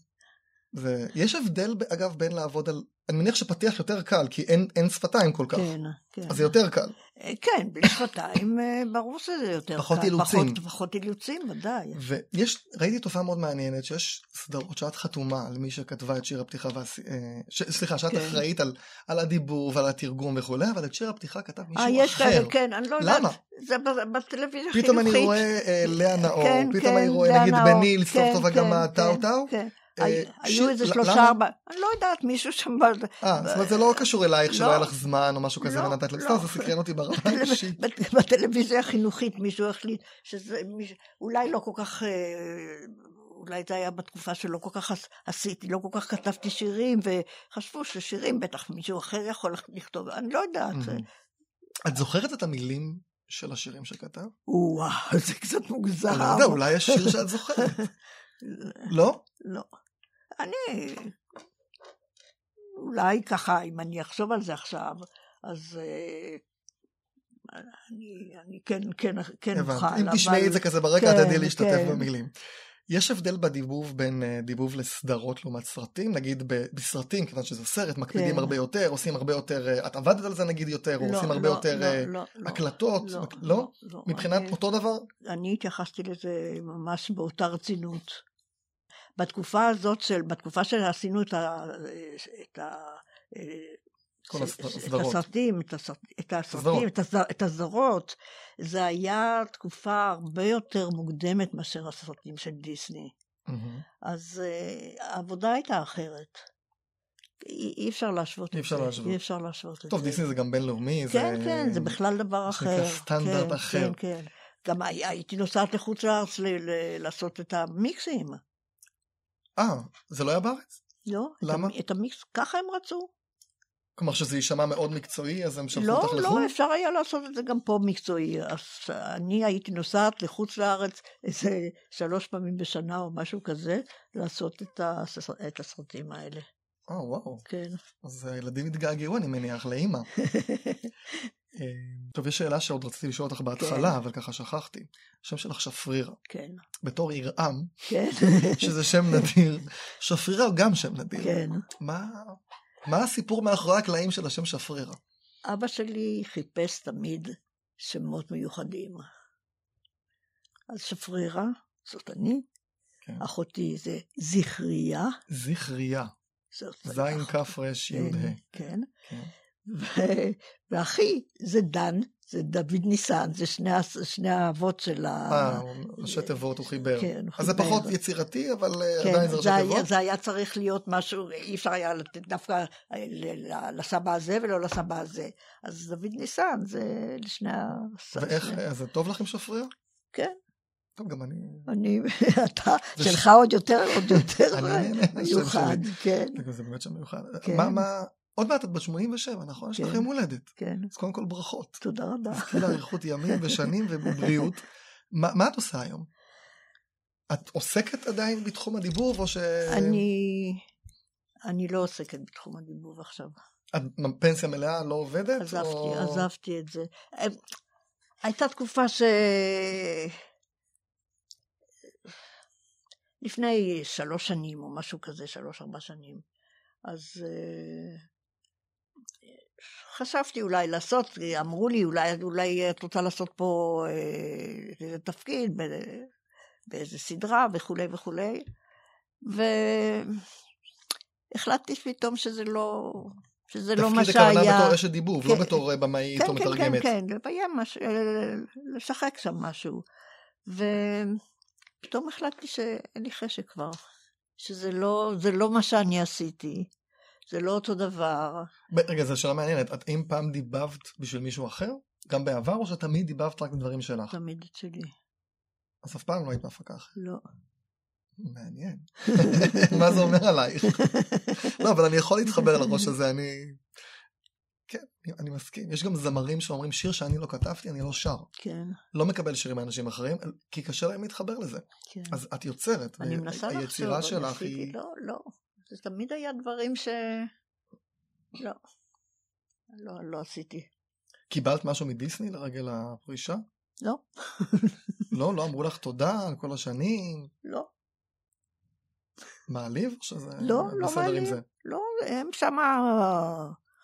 ויש הבדל, אגב, בין לעבוד על... אני מניח שפתיח יותר קל, כי אין, אין שפתיים כל כך. כן, כן. אז זה יותר קל. אה, כן, בלי שפתיים, אה, ברור שזה יותר פחות קל. אילוצים. פחות, פחות אילוצים, ודאי. ויש, ראיתי תופעה מאוד מעניינת, שיש סדרות שאת חתומה על מי שכתבה את שיר הפתיחה, והס... אה, ש... סליחה, שאת כן. אחראית על, על הדיבור ועל התרגום וכולי, אבל את שיר הפתיחה כתב מישהו אה, יש אחר. כאלה, כן, אני לא יודעת. למה? זה בטלוויזיה החינוכית. פתאום אני רואה אה, לאה נאור, כן, פתאום כן, אני רואה נגיד בניל, סוף כן, טוב כן, הגמה, כן, טאו טאו. אה, היו איזה שלושה? ארבע, אני לא יודעת, מישהו שם... אה, זאת אומרת זה לא קשור אלייך שלא לא. היה לך זמן או משהו כזה לא, ונתת לך, לא. סתם זה סקרן אותי ברמה האישית. בטלוויזיה החינוכית מישהו החליט שזה אולי לא כל כך, אה, אולי זה היה בתקופה שלא כל כך עש- עשיתי, לא כל כך כתבתי שירים, וחשבו ששירים בטח מישהו אחר יכול לכתוב, אני לא יודעת. את זוכרת את המילים של השירים שכתב? וואו, זה קצת מוגזם. אני לא יודע, אולי יש שיר שאת זוכרת. לא? לא. אני... אולי ככה, אם אני אחשוב על זה עכשיו, אז אה, אני, אני כן, כן, כן אוכל. הבנתי. אם תשמעי את זה כזה ברקע, כן, תדעי להשתתף כן. במילים. יש הבדל בדיבוב בין אה, דיבוב לסדרות לעומת סרטים, נגיד בסרטים, כיוון שזה סרט, מקפידים כן. הרבה יותר, עושים הרבה יותר, אה, את עבדת על זה נגיד יותר, לא, עושים הרבה לא, יותר לא, לא, לא, הקלטות, לא, מק- לא? לא, מבחינת אני- אותו דבר? אני התייחסתי לזה ממש באותה רצינות. בתקופה הזאת של, בתקופה שעשינו את ה... את ה כל ש- הסד- ש- את הסדרות. הסרטים, את הסרט- את הסדרות. הסרטים, את הז- את הזרות, זה היה תקופה הרבה יותר מוקדמת מאשר הסרטים של דיסני. אז אה, העבודה הייתה אחרת. אי אפשר להשוות את זה. אי אפשר להשוות את זה. טוב, דיסני זה גם בינלאומי, זה... כן, כן, זה בכלל דבר אחר. סטנדרט כן, אחר. כן, כן. גם הי- הייתי נוסעת לחוץ לארץ לעשות את המיקסים. אה, זה לא היה בארץ? לא? למה? את המיקס, ככה הם רצו. כלומר שזה יישמע מאוד מקצועי, אז הם שלחו לא, אותך לחו"ל? לא, אפשר היה לעשות את זה גם פה מקצועי. אז אני הייתי נוסעת לחוץ לארץ איזה שלוש פעמים בשנה או משהו כזה, לעשות את, הסס... את הסרטים האלה. אה, וואו. כן. אז הילדים התגעגעו, אני מניח, לאימא. אה, טוב, יש שאלה שעוד רציתי לשאול אותך בהתחלה, אבל ככה שכחתי. השם שלך שפרירה. כן. בתור ירעם, כן. שזה שם נדיר, שפרירה הוא גם שם נדיר. כן. מה, מה הסיפור מאחורי הקלעים של השם שפרירה? אבא שלי חיפש תמיד שמות מיוחדים. אז שפרירה, זאת אני, כן. אחותי זה זכריה, זכריה. זין כף רש י' ה'. כן, כן. ו- ואחי זה דן, זה דוד ניסן, זה שני, שני האבות של ה... אה, ראשי תיבות הוא חיבר. כן, הוא אז זה. פחות יצירתי, אבל אה, כן, עדיין זה ראשי תיבות. זה היה צריך להיות משהו, אי אפשר היה לתת דווקא ל- לסבא הזה ולא לסבא הזה. אז דוד ניסן זה לשני ה... ואיך, שני- אה, זה טוב לכם שפרירה? כן. טוב, גם אני... אני, אתה, שלך עוד יותר, עוד יותר מיוחד. כן. זה באמת שם מיוחד. כן. מה, מה, עוד מעט את בת 87, נכון? יש לך כן. יום הולדת. כן. אז קודם כל ברכות. תודה רבה. נזכיר לאריכות ימים ושנים ובריאות. מה מה את עושה היום? את עוסקת עדיין בתחום הדיבוב או ש... אני, אני לא עוסקת בתחום הדיבוב עכשיו. את פנסיה מלאה לא עובדת? עזבתי, או... עזבתי את זה. אה, הייתה תקופה ש... לפני שלוש שנים או משהו כזה, שלוש-ארבע שנים, אז אה, חשבתי אולי לעשות, אמרו לי אולי, אולי את רוצה לעשות פה אה, איזה תפקיד באיזה סדרה וכולי וכולי, והחלטתי פתאום שזה לא, שזה לא מה תפקיד הכוונה שהיה. בתור אשת דיבוב, לא כן. בתור אה, במאית כן, או כן, מתרגמת. כן, כן, לביים משהו, לשחק שם משהו. ופתאום החלטתי שאין לי חשק כבר, שזה לא, לא מה שאני עשיתי, זה לא אותו דבר. רגע, זו שאלה מעניינת. את אי פעם דיבבת בשביל מישהו אחר? גם בעבר, או שתמיד דיבבת רק דברים שלך? תמיד אצלי. אז אף פעם לא היית בהפקה אחרת. לא. מעניין. מה זה אומר עלייך? לא, אבל אני יכול להתחבר לראש הזה, אני... כן, אני- מסכים. יש גם זמרים שאומרים שיר שאני לא כתבתי, אני לא שר. כן, לא מקבל שירים מאנשים אחרים, כי קשה להם להתחבר לזה. כן. אז את יוצרת, אני מנסה לחשוב, אני שלך היא... לא, לא. זה תמיד היה דברים ש... לא. לא, לא עשיתי. קיבלת משהו מדיסני לרגל הפרישה? לא. לא, לא אמרו לך תודה על כל השנים? לא. מעליב? שזה לא, לא מעליב. זה? לא, הם שמה...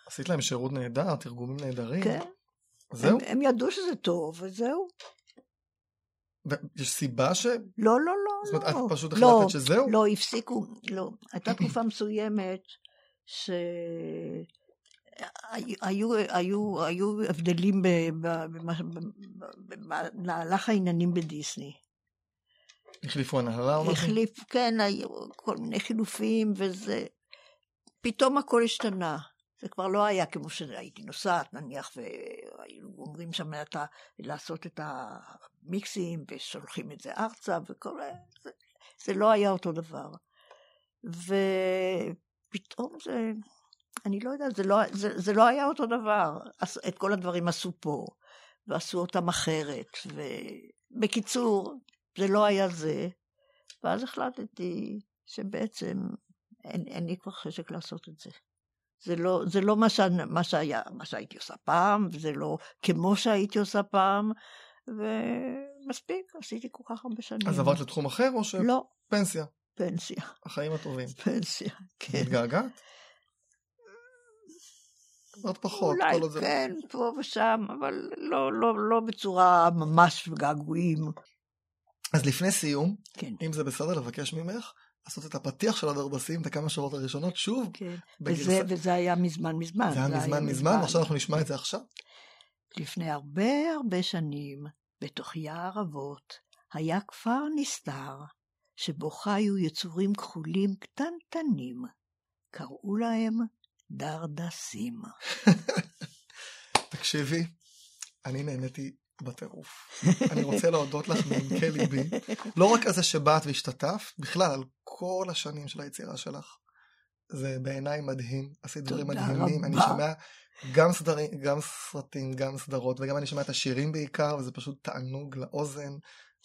עשית להם שירות נהדר, תרגומים נהדרים. כן. זהו? הם, הם ידעו שזה טוב, וזהו. ויש סיבה ש... לא, לא, לא. זאת אומרת, לא. את פשוט לא, החלטת שזהו? לא, הפסיקו, לא. הייתה תקופה מסוימת ש... היו, היו, היו הבדלים במהלך העניינים בדיסני. החליפו הנהלה או משהו? החליף, כן, היו כל מיני חילופים, וזה... פתאום הכל השתנה. זה כבר לא היה כמו שהייתי נוסעת, נניח, והיינו אומרים שם את ה... לעשות את המיקסים, ושולחים את זה ארצה, וכל... זה, זה לא היה אותו דבר. ופתאום זה... אני לא יודעת, זה לא, זה, זה לא היה אותו דבר. את כל הדברים עשו פה, ועשו אותם אחרת. ובקיצור, זה לא היה זה. ואז החלטתי שבעצם אין, אין לי כבר חשק לעשות את זה. זה לא, זה לא מה, ש, מה, שהיה, מה שהייתי עושה פעם, וזה לא כמו שהייתי עושה פעם, ומספיק, עשיתי כל כך הרבה שנים. אז עברת לתחום אחר או ש... לא. פנסיה. פנסיה. החיים הטובים. פנסיה, כן. התגעגעת? עוד פחות. אולי כל עוד זה- כן, פה ושם, אבל לא, לא, לא בצורה ממש געגועים. אז לפני סיום, כן. אם זה בסדר לבקש ממך, לעשות את הפתיח של הדרדסים, את הכמה שורות הראשונות, שוב. כן. בגרסה- וזה, וזה היה מזמן מזמן. זה היה מזמן מזמן, ועכשיו אנחנו נשמע את זה עכשיו. לפני הרבה הרבה שנים, בתוך יער אבות, היה כפר נסתר, שבו חיו יצורים כחולים קטנטנים. קראו להם דרדסים. תקשיבי, אני נהניתי בטירוף. אני רוצה להודות לך מעמקי ליבי, לא רק על זה שבאת והשתתפת, בכלל על כל השנים של היצירה שלך. זה בעיניי מדהים, עשית דברים מדהימים, אני. שומע גם, סדרים, גם סרטים, גם סדרות, וגם אני שומע את השירים בעיקר, וזה פשוט תענוג לאוזן.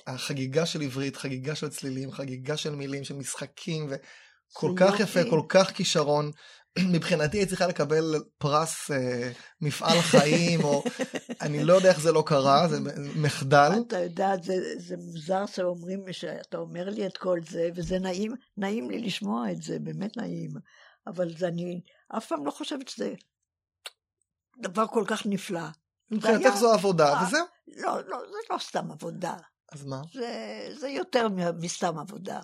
החגיגה של עברית, חגיגה של צלילים, חגיגה של מילים, של משחקים, וכל כך יפה. כל כך כישרון. מבחינתי היא צריכה לקבל פרס אה, מפעל חיים, או אני לא יודע איך זה לא קרה, זה מחדל. אתה יודע, זה, זה מוזר שאומרים, שאתה אומר לי את כל זה, וזה נעים, נעים לי לשמוע את זה, באמת נעים. אבל זה אני אף פעם לא חושבת שזה דבר כל כך נפלא. מבחינתך זו עבודה, וזהו. לא, לא, זה לא סתם עבודה. אז מה? זה, זה יותר מסתם עבודה.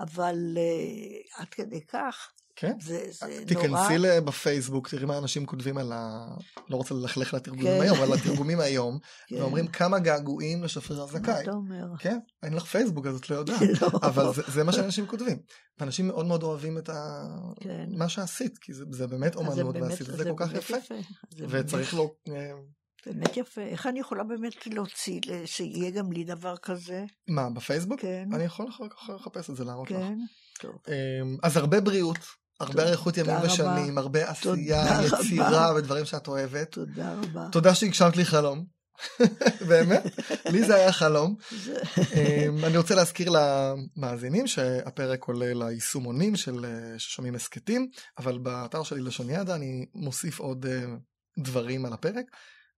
אבל uh, עד כדי כך, כן. זה, זה נורא. תיכנסי בפייסבוק, תראי מה אנשים כותבים על ה... לא רוצה ללכלך לתרגומים כן. היום, אבל התרגומים היום, כן. ואומרים כמה געגועים לשפריר מה הזכאי. אתה אומר? כן, אין לך פייסבוק אז את לא יודעת, לא. אבל זה, זה מה שאנשים כותבים. ואנשים מאוד מאוד אוהבים את ה... כן. מה שעשית, כי זה, זה באמת אומנות, ועשית את זה זה כל כך יפה. יפה. וצריך באמת-. אה, באמת יפה. איך אני יכולה באמת להוציא, שיהיה גם לי דבר כזה? מה, בפייסבוק? כן. אני יכול אחר כך לחפש את זה, להראות לך. כן. אמ, אז הרבה בריאות, הרבה אריכות ימים ושנים, הרבה עשייה, יצירה ודברים שאת אוהבת. תודה רבה. תודה שהגשמת לי חלום. באמת, לי זה היה חלום. אמ, אני רוצה להזכיר למאזינים שהפרק כולל היישומונים של אה, ששומעים הסכתים, אבל באתר שלי לשוניאדה אני מוסיף עוד אה, דברים על הפרק.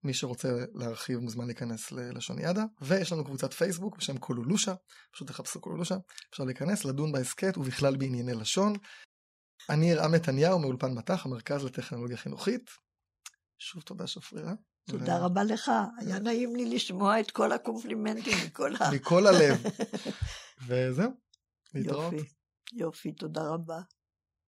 מי שרוצה להרחיב מוזמן להיכנס ללשוניאדה, ויש לנו קבוצת פייסבוק בשם קולולושה, פשוט תחפשו קולולושה, אפשר להיכנס, לדון בהסכת ובכלל בענייני לשון. אני ירעם נתניהו מאולפן מט"ח, המרכז לטכנולוגיה חינוכית. שוב תודה שפרירה. תודה רבה לך, היה נעים לי לשמוע את כל הקומפלימנטים מכל ה... מכל הלב. וזהו, להתראות. יופי, יופי, תודה רבה.